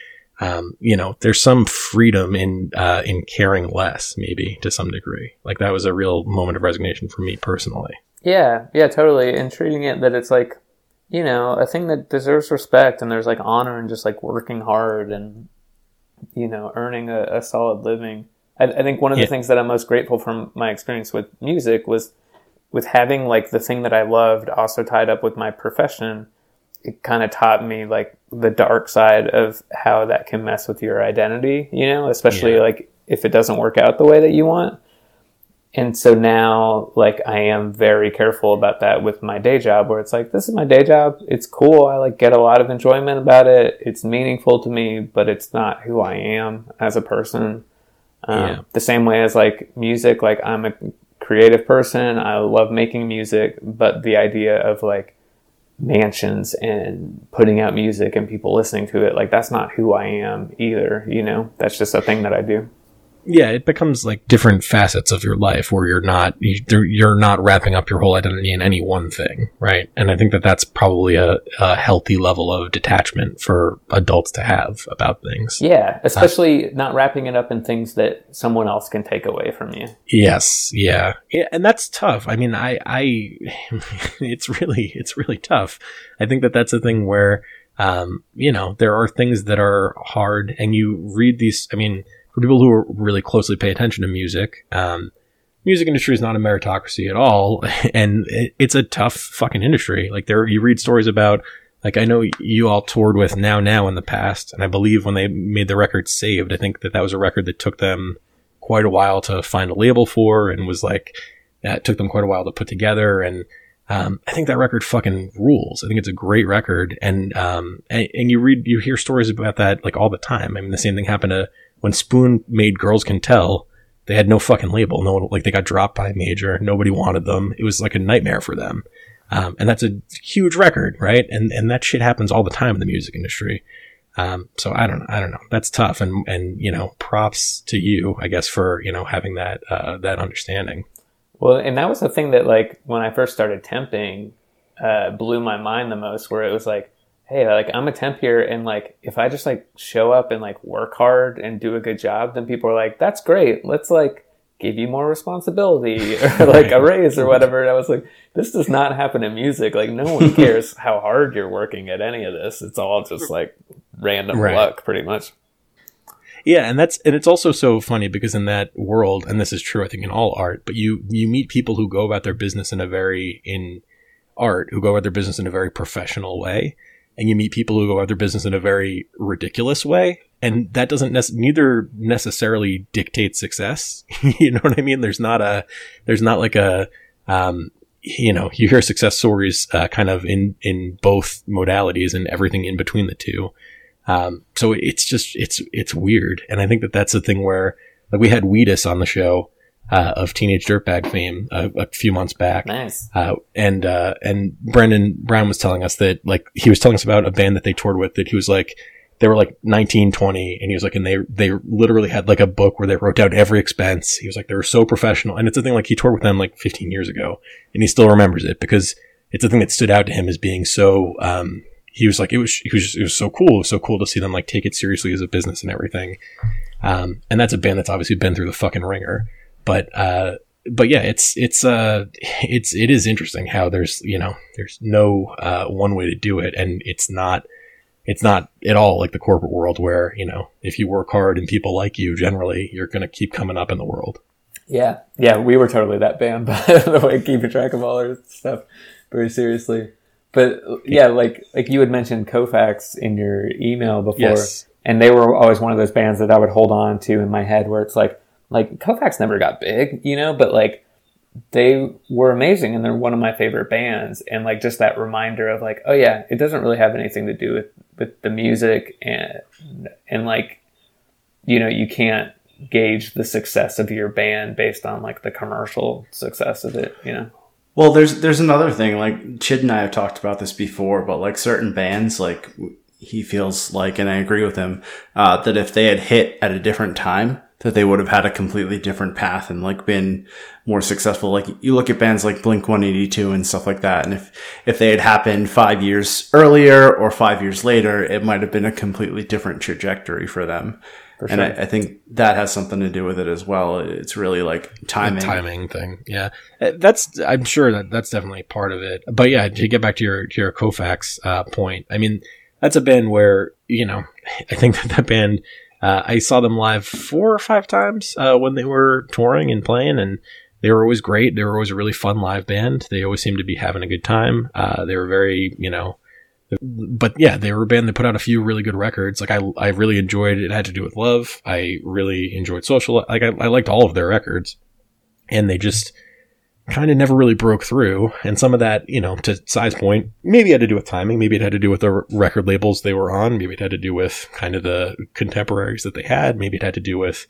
um, you know, there's some freedom in, uh, in caring less, maybe to some degree. Like that was a real moment of resignation for me personally. Yeah, yeah, totally. And treating it that it's like, you know, a thing that deserves respect and there's like honor and just like working hard and, you know, earning a, a solid living. I, I, think one of the yeah. things that I'm most grateful for from my experience with music was with having like the thing that I loved also tied up with my profession. It kind of taught me like the dark side of how that can mess with your identity, you know, especially yeah. like if it doesn't work out the way that you want. And so now like i am very careful about that with my day job where it's like this is my day job. It's cool. I like get a lot of enjoyment about it. It's meaningful to me but it's not who i am as a person. Um, yeah. the same way as like music like i'm a creative person. I love making music but the idea of like mansions and putting out music and people listening to it like that's not who i am either you know? That's just a thing that i do yeah, it becomes like different facets of your life where you're not you're not wrapping up your whole identity in any one thing, right? And I think that that's probably a, a healthy level of detachment for adults to have about things. Yeah, especially uh, not wrapping it up in things that someone else can take away from you. Yes, yeah, yeah, and that's tough. I mean, I, I, it's really, it's really tough. I think that that's a thing where, um, you know, there are things that are hard, and you read these. I mean for people who really closely pay attention to music, um, music industry is not a meritocracy at all, and it, it's a tough fucking industry. Like there, you read stories about. Like I know you all toured with Now Now in the past, and I believe when they made the record Saved, I think that that was a record that took them quite a while to find a label for, and was like, that took them quite a while to put together. And um, I think that record fucking rules. I think it's a great record, and um, and, and you read, you hear stories about that like all the time. I mean, the same thing happened to when Spoon made Girls Can Tell, they had no fucking label. No one, like they got dropped by a Major. Nobody wanted them. It was like a nightmare for them. Um, and that's a huge record, right? And, and that shit happens all the time in the music industry. Um, so I don't, I don't know. That's tough. And, and, you know, props to you, I guess, for, you know, having that, uh, that understanding. Well, and that was the thing that like when I first started temping, uh, blew my mind the most. Where it was like, hey, like I'm a temp here, and like if I just like show up and like work hard and do a good job, then people are like, that's great. Let's like give you more responsibility or like a raise or whatever. And I was like, this does not happen in music. Like no one cares how hard you're working at any of this. It's all just like random Right. luck, pretty much. Yeah, and that's and it's also so funny because in that world, and this is true, I think in all art, but you you meet people who go about their business in a very in art who go about their business in a very professional way, and you meet people who go about their business in a very ridiculous way, and that doesn't neither necessarily dictate success. you know what I mean? There's not a there's not like a um, you know you hear success stories uh, kind of in in both modalities and everything in between the two. Um, so it's just it's it's weird, and I think that that's the thing where like we had Wheatus on the show uh, of Teenage Dirtbag fame a, a few months back, Nice. uh, and uh, and Brendan Brown was telling us that like he was telling us about a band that they toured with that he was like they were like 19 20 and he was like and they they literally had like a book where they wrote down every expense. He was like they were so professional. And it's a thing like he toured with them like 15 years ago and he still remembers it because it's a thing that stood out to him as being so um he was like it was he was just, it was so cool. It was so cool to see them like take it seriously as a business and everything. Um and that's a band that's obviously been through the fucking ringer but uh but yeah, it's it's uh it's it is interesting how there's you know there's no uh, one way to do it, and it's not it's not at all like the corporate world where you know if you work hard and people like you, generally you're gonna keep coming up in the world. Yeah, yeah, we were totally that band, by the way, keeping track of all our stuff very seriously. But yeah, like like you had mentioned Koufax in your email before, Yes. and they were always one of those bands that I would hold on to in my head, where it's like like Koufax never got big, you know, but like they were amazing and they're one of my favorite bands, and like just that reminder of like, oh yeah, it doesn't really have anything to do with with the music and and like you know you can't gauge the success of your band based on like the commercial success of it you know Well, there's there's another thing. Like Chid and I have talked about this before, but like certain bands, like he feels like, and I agree with him, uh, that if they had hit at a different time, that they would have had a completely different path and like been more successful. Like you look at bands like Blink 182 and stuff like that, and if if they had happened five years earlier or five years later, it might have been a completely different trajectory for them. and I, I think that has something to do with it as well. It's really like timing. The timing thing, yeah, Uh, that's I'm sure that that's definitely part of it. But yeah, to get back to your to your Koufax uh, point, I mean that's a band where you know I think that that band. Uh, I saw them live four or five times uh, when they were touring and playing, and they were always great. They were always a really fun live band. They always seemed to be having a good time. Uh, they were very, you know, but yeah, they were a band that put out a few really good records. Like I, I really enjoyed it. Had to do with love. I really enjoyed social. Like I, I liked all of their records, and they just kind of never really broke through. And some of that, you know, to Cy's point, maybe had to do with timing. Maybe it had to do with the record labels they were on. Maybe it had to do with kind of the contemporaries that they had. Maybe it had to do with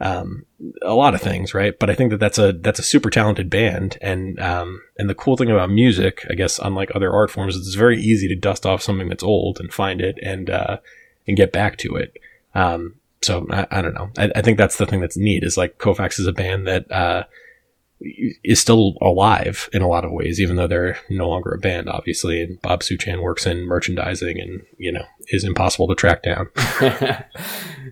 um, a lot of things, right? But I think that that's a that's a super talented band, and um, and the cool thing about music, I guess, unlike other art forms, it's very easy to dust off something that's old and find it and uh, and get back to it. Um, so I, I don't know. I, I think that's the thing that's neat is like Koufax is a band that uh, is still alive in a lot of ways, even though they're no longer a band, obviously. And Bob Suchan works in merchandising and you know is impossible to track down.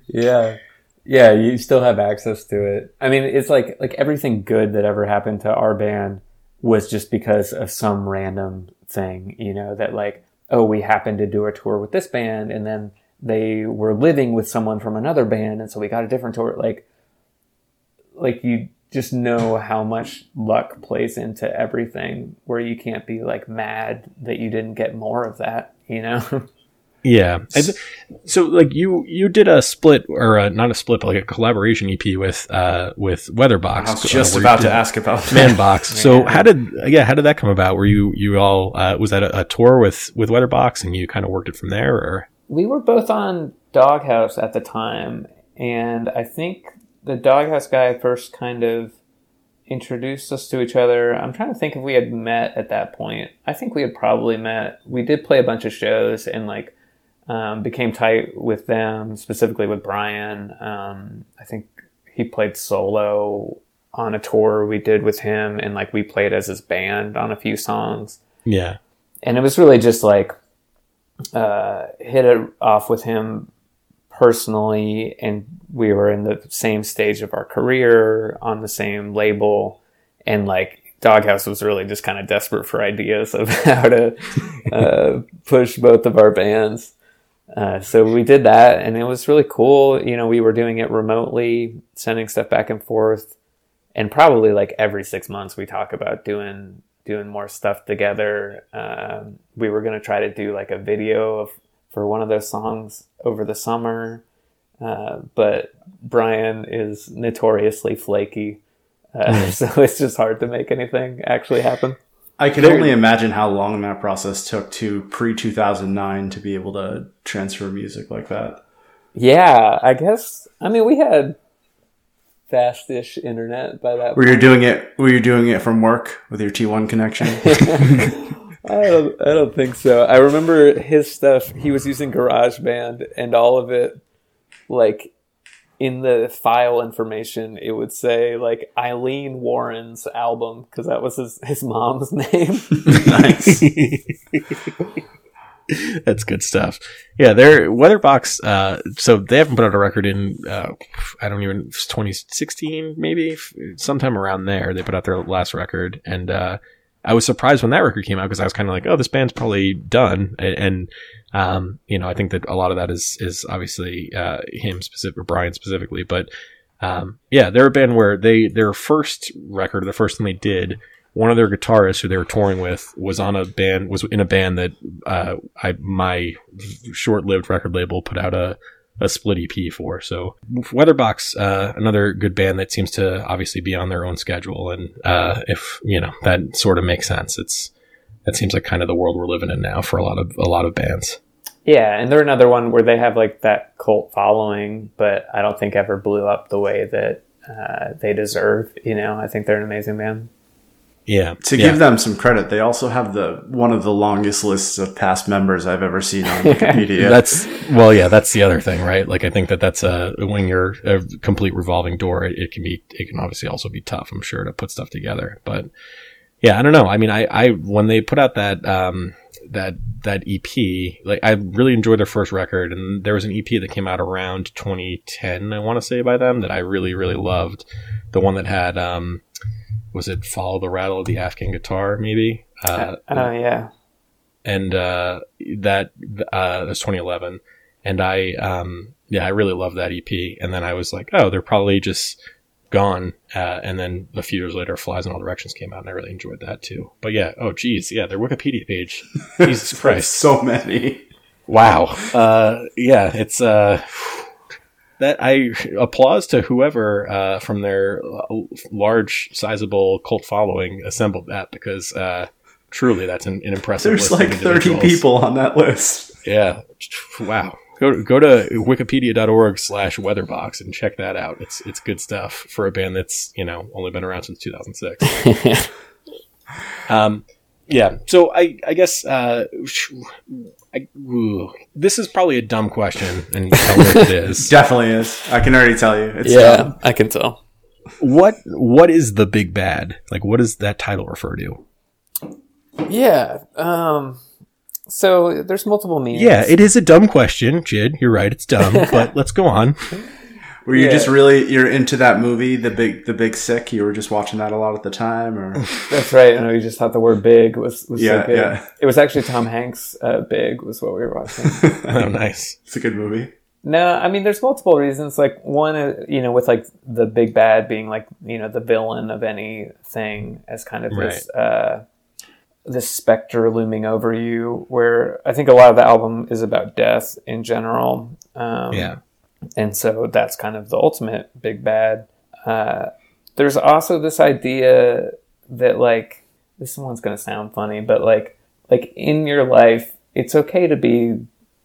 yeah yeah you still have access to it i mean it's like like everything good that ever happened to our band was just because of some random thing you know that like oh we happened to do a tour with this band and then they were living with someone from another band and so we got a different tour like like you just know how much luck plays into everything where you can't be like mad that you didn't get more of that you know Yeah. I th- so like you you did a split or a, not a split but like a collaboration EP with uh with Weatherbox. I was uh, just where you about to ask about that. Manbox. So how did yeah how did that come about? Were you you all uh, was that a, a tour with with Weatherbox and you kind of worked it from there or we were both on Doghouse at the time, and I think the Doghouse guy first kind of introduced us to each other. I'm trying to think if we had met at that point. I think we had probably met. We did play a bunch of shows and like um, became tight with them, specifically with Brian. Um, I think he played solo on a tour we did with him, and like we played as his band on a few songs. Yeah. And it was really just like uh, hit it off with him personally, and we were in the same stage of our career on the same label, and like Doghouse was really just kind of desperate for ideas of how to uh, push both of our bands. Uh, so we did that, and it was really cool. You know, we were doing it remotely, sending stuff back and forth, and probably like every six months we talk about doing doing more stuff together. Um, we were going to try to do like a video of for one of those songs over the summer, uh, but Brian is notoriously flaky, uh, so it's just hard to make anything actually happen. I can only imagine how long that process took to pre 2009 to be able to transfer music like that. Yeah, I guess. I mean, we had fast-ish internet by that. Were you doing it? Were you doing it from work with your T1 connection? I don't, I don't think so. I remember his stuff. He was using GarageBand, and all of it, like in the file information, it would say like Eileen Warren's album because that was his his mom's name. nice. That's good stuff. Yeah, they're Weatherbox. Uh, so they haven't put out a record in uh, I don't even 2016 maybe sometime around there. They put out their last record, and uh, I was surprised when that record came out because I was kind of like, oh, this band's probably done. And, and um, you know, I think that a lot of that is is obviously uh, him specific, or Brian specifically, but um, yeah, they're a band where they their first record, the first thing they did one of their guitarists who they were touring with was on a band was in a band that uh, I my short-lived record label put out a a split EP for. So Weatherbox, uh, another good band that seems to obviously be on their own schedule, and uh, if you know that sort of makes sense, it's that seems like kind of the world we're living in now for a lot of a lot of bands. Yeah, and they're another one where they have like that cult following, but I don't think ever blew up the way that uh, they deserve. You know, I think they're an amazing band. Yeah. To yeah. give them some credit, they also have the one of the longest lists of past members I've ever seen on Wikipedia. that's well, yeah, that's the other thing, right? Like I think that that's a when you're a complete revolving door, it, it can be it can obviously also be tough, I'm sure, to put stuff together. But yeah, I don't know. I mean, I I when they put out that um that that EP, like I really enjoyed their first record, and there was an EP that came out around 2010, I want to say by them that I really really loved, the one that had um was it follow the rattle of the afghan guitar maybe? Uh, uh yeah. and uh that uh was 2011 and i um yeah i really love that ep and then i was like oh they're probably just gone. Uh, and then a few years later flies in all directions came out and i really enjoyed that too. But yeah oh geez yeah their wikipedia page. Jesus christ. so many. Wow. Uh yeah it's uh that I applause to whoever uh, from their large, sizable cult following assembled that because uh, truly that's an, an impressive. There's like thirty people on that list. Yeah, wow. Go go to wikipedia.org slash weatherbox and check that out. It's it's good stuff for a band that's you know only been around since 2006. um, yeah. So I I guess uh, I, this is probably a dumb question, and tell me if it is. Definitely is. I can already tell you. It's yeah, dumb. I can tell. What What is the big bad? Like, what does that title refer to? Yeah. Um. So there's multiple meanings. Yeah, it is a dumb question, Chid. You're right. It's dumb, but let's go on. Were you yeah. just really you're into that movie, the big the big sick? You were just watching that a lot at the time, or that's right. I know you just thought the word big was, was yeah, so big. Yeah. It was actually Tom Hanks. Uh, big was what we were watching. oh, nice. It's a good movie. No, I mean, there's multiple reasons. Like one, uh, you know, with like the big bad being like you know the villain of anything as kind of right. this uh, this specter looming over you. Where I think a lot of the album is about death in general. Um, yeah and so that's kind of the ultimate big bad. Uh, there's also this idea that like this one's gonna sound funny, but like like in your life, it's okay to be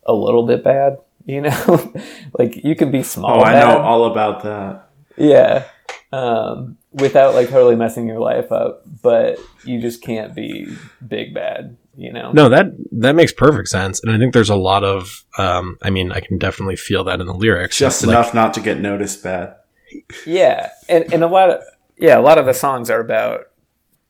a little bit bad. You know, like you can be small. Oh, I know all about that. Yeah, um, without like totally messing your life up, but you just can't be big bad you know no that that makes perfect sense and i think there's a lot of um i mean i can definitely feel that in the lyrics just like, enough not to get noticed bad yeah and and a lot of yeah, a lot of the songs are about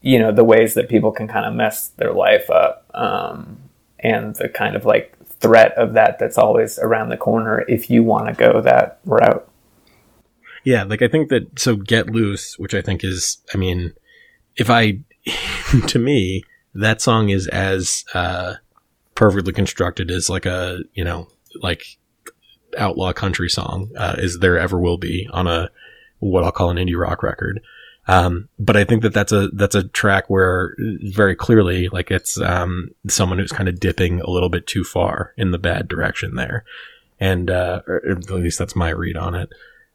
you know the ways that people can kind of mess their life up, um, and the kind of like threat of that that's always around the corner if you want to go that route. Yeah, like I think that so get loose, which I think is, I mean, if I, to me, that song is as uh, perfectly constructed as like a you know like outlaw country song uh, as there ever will be on a what I'll call an indie rock record. Um, but I think that that's a that's a track where very clearly, like it's um, someone who's kind of dipping a little bit too far in the bad direction there, and uh, at least that's my read on it.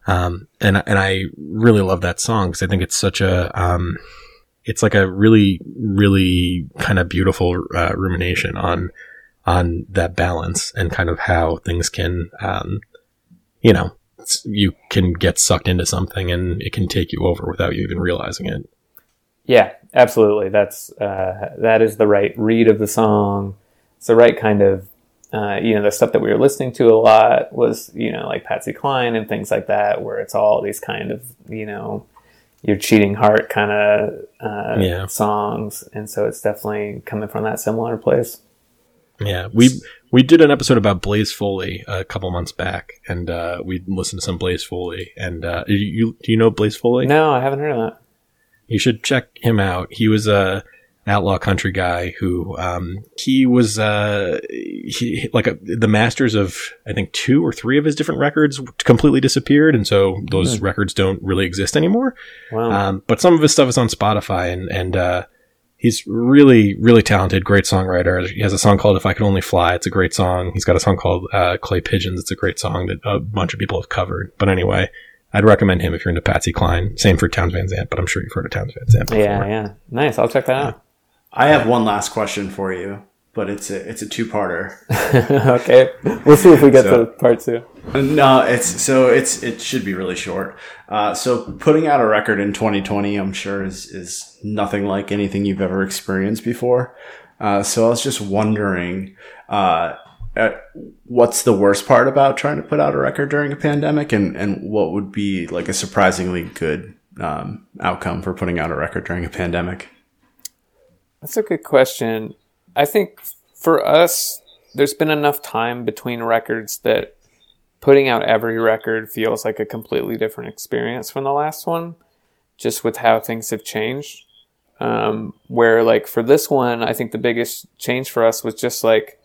Um, and and I really love that song because I think it's such a um, it's like a really really kind of beautiful uh, rumination on on that balance and kind of how things can um, you know you can get sucked into something and it can take you over without you even realizing it. Yeah, absolutely. That's uh, that is the right read of the song. It's the right kind of uh, you know the stuff that we were listening to a lot was you know like Patsy Cline and things like that, where it's all these kind of you know your cheating heart kind of uh, yeah. songs, and so it's definitely coming from that similar place. Yeah, we we did an episode about Blaze Foley a couple months back, and uh, we listened to some Blaze Foley. And uh, you do you know Blaze Foley? No, I haven't heard of that. You should check him out. He was a outlaw country guy who um, he was uh, he, like a, the masters of I think two or three of his different records completely disappeared, and so those mm. records don't really exist anymore. Wow. Um, but some of his stuff is on Spotify, and and uh, he's really, really talented, great songwriter. He has a song called "If I Could Only Fly." It's a great song. He's got a song called uh, "Clay Pigeons." It's a great song that a bunch of people have covered. But anyway, I'd recommend him if you're into Patsy Cline. Same for Townes Van Zandt, but I'm sure you've heard of Townes Van Zandt. Before. Yeah, yeah, nice. I'll check that out. I have one last question for you but it's a it's a two parter. okay, we'll see if we get so, to part two. No, it's so it's it should be really short. Uh, so putting out a record in 2020, I'm sure is is nothing like anything you've ever experienced before. Uh, so I was just wondering, uh, what's the worst part about trying to put out a record during a pandemic, and and what would be like a surprisingly good um, outcome for putting out a record during a pandemic? That's a good question. I think for us, there's been enough time between records that putting out every record feels like a completely different experience from the last one, just with how things have changed. Um, where like for this one, I think the biggest change for us was just like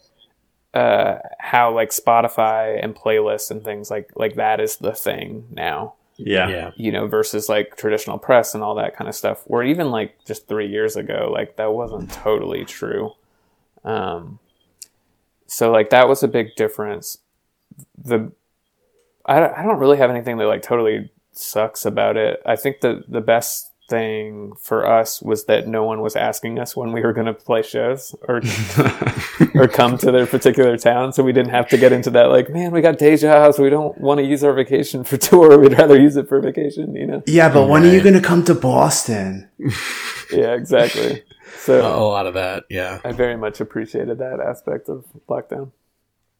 uh, how like Spotify and playlists and things like like that is the thing now. Yeah. yeah. You know, versus like traditional press and all that kind of stuff. Where even like just three years ago, like that wasn't totally true. Um, so like that was a big difference. The I, I don't really have anything that like totally sucks about it. I think the the best thing for us was that no one was asking us when we were going to play shows or or come to their particular town so we didn't have to get into that like man we got day jobs we don't want to use our vacation for tour we'd rather use it for vacation you know yeah but when are you going to come to boston yeah exactly so a lot of that, yeah. I very much appreciated that aspect of lockdown.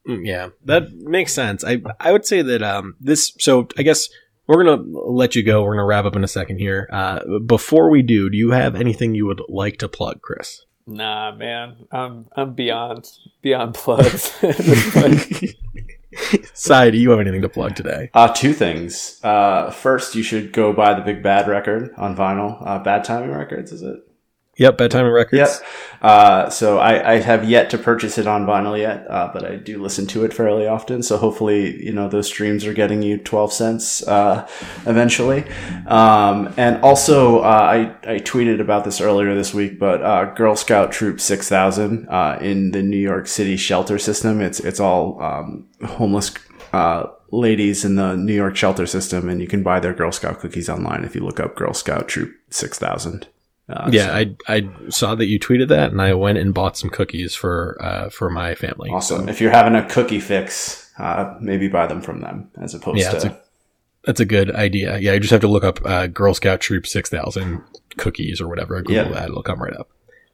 Mm, yeah, that makes sense. I I would say that um this. So I guess we're gonna let you go. We're gonna wrap up in a second here. Uh, before we do, do you have anything you would like to plug, Chris? Nah, man. I'm I'm beyond beyond plugs. Cy, do you have anything to plug today? Uh, two things. Uh, first, you should go buy the Big Bad record on vinyl. Uh, Bad Timing Records, is it? Yep, Bedtime Records. Yep. Uh, so I, I, have yet to purchase it on vinyl yet, uh, but I do listen to it fairly often. So hopefully, you know, those streams are getting you 12 cents uh, eventually. Um, and also, uh, I, I tweeted about this earlier this week, but uh, Girl Scout Troop 6000 uh, in the New York City shelter system, it's, it's all um, homeless ladies in the New York shelter system, and you can buy their Girl Scout cookies online if you look up Girl Scout Troop 6000. Uh, yeah, so. I I saw that you tweeted that, and I went and bought some cookies for uh, for my family. Awesome. If you're having a cookie fix, uh, maybe buy them from them as opposed yeah, to. That's a, that's a good idea. Yeah, you just have to look up uh, Girl Scout Troop Six Thousand cookies or whatever. Google yep. that; it'll come right up.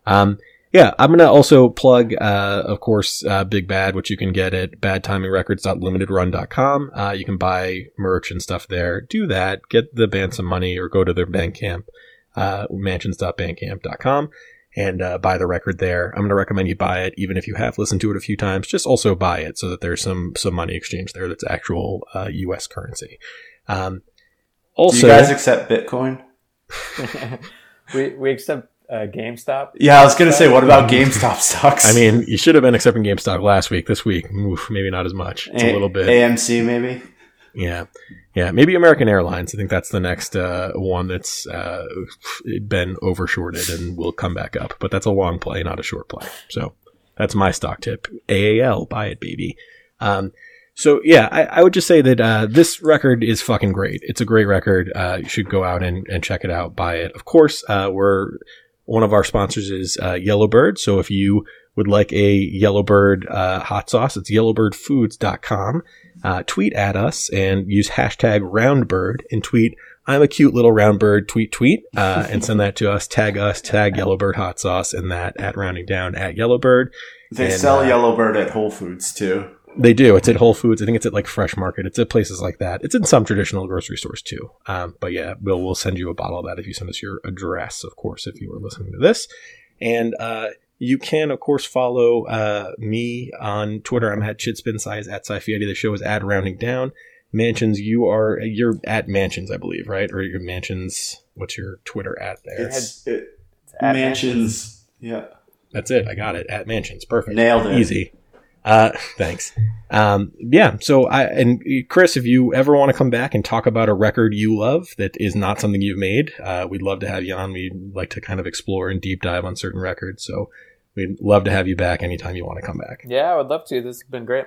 Um, yeah, I'm gonna also plug, uh, of course, uh, Big Bad, which you can get at badtimingrecords.limitedrun.com. Uh, you can buy merch and stuff there. Do that. Get the band some money, or go to their Bandcamp, uh, mansions.bandcamp.com, and uh, buy the record there. I'm gonna recommend you buy it, even if you have listened to it a few times. Just also buy it so that there's some some money exchange there that's actual uh, U.S. currency. Um, also, Do you guys accept Bitcoin? we we accept uh, GameStop. Yeah, I was gonna say, what about GameStop stocks? I mean, you should have been accepting GameStop last week. This week, oof, maybe not as much. It's a, little bit. AMC maybe. Yeah, yeah, maybe American Airlines. I think that's the next uh, one that's uh, been overshorted and will come back up. But that's a long play, not a short play. So that's my stock tip. AAL, buy it, baby. Um, so yeah, I, I, would just say that uh, this record is fucking great. It's a great record. Uh, you should go out and, and check it out, buy it. Of course, uh, we're one of our sponsors is uh, Yellowbird. So if you would like a Yellowbird hot sauce, it's yellowbirdfoods.com. Uh, tweet at us and use hashtag roundbird and tweet I'm a cute little round bird tweet tweet uh, and send that to us. Tag us, tag Yellowbird hot sauce and that at rounding down at Yellowbird. They And, sell uh, Yellowbird at Whole Foods too. They do. It's at Whole Foods. I think it's at like Fresh Market. It's at places like that. It's in some traditional grocery stores too. Um, but yeah, we'll we'll send you a bottle of that if you send us your address, of course, if you were listening to this. And uh, you can, of course, follow uh, me on Twitter. I'm at Chitspinsize at Sci-Fiati. The show is at Rounding Down. Mansions, you are you're at Mansions, I believe, right? Or your Mansions. What's your Twitter at there? It's, it, at mansions. Yeah, That's it. I got it. At Mansions. Perfect. nailed it. Easy. Uh, thanks. Um, yeah. So I, and Chris, if you ever want to come back and talk about a record you love that is not something you've made, uh, we'd love to have you on. We'd like to kind of explore and deep dive on certain records. So we'd love to have you back anytime you want to come back. Yeah, I would love to. This has been great.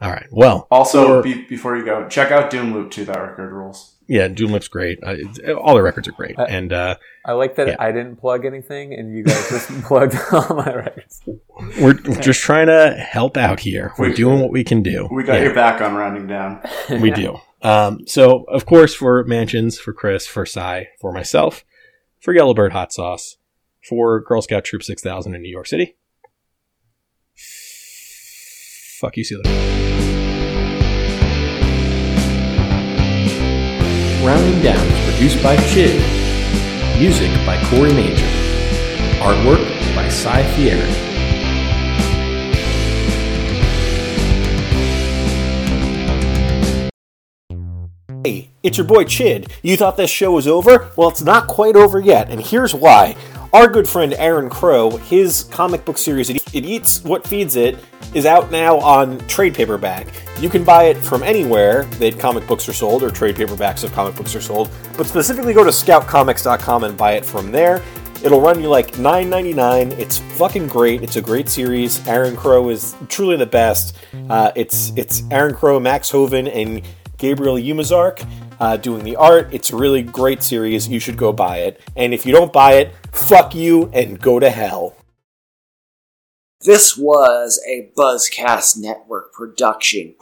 All right. Well, Also, Or- be, before you go, check out Doom Loop too. That record rules. yeah, Doom Loop's great. Uh, all the records are great. Uh, and, uh, I like that Yeah. I didn't plug anything and you guys just plugged all my records. we're just trying to help out here. We're We- doing what we can do. We got Yeah. your back on rounding down. we do. Um, so, of course, for Mansions, for Chris, for Cy, for myself, for Yellowbird Hot Sauce, for Girl Scout Troop 6000 in New York City. Fuck you, Sealer. Rounding Down is produced by Chid. Music by Corey Major. Artwork by Cy Fieri. It's your boy Chid. You thought this show was over? Well, it's not quite over yet, and here's why. Our good friend Aaron Crow, his comic book series, It Eats What Feeds It, is out now on trade paperback. You can buy it from anywhere that comic books are sold or trade paperbacks of comic books are sold, but specifically go to scoutcomics.com and buy it from there. It'll run you like $9.99. It's fucking great. It's a great series. Aaron Crow is truly the best. Uh, it's it's Aaron Crow, Max Hoven, and Gabriel Umazark uh, doing the art. It's a really great series. You should go buy it. And if you don't buy it, fuck you and go to hell. This was a Buzzcast Network production.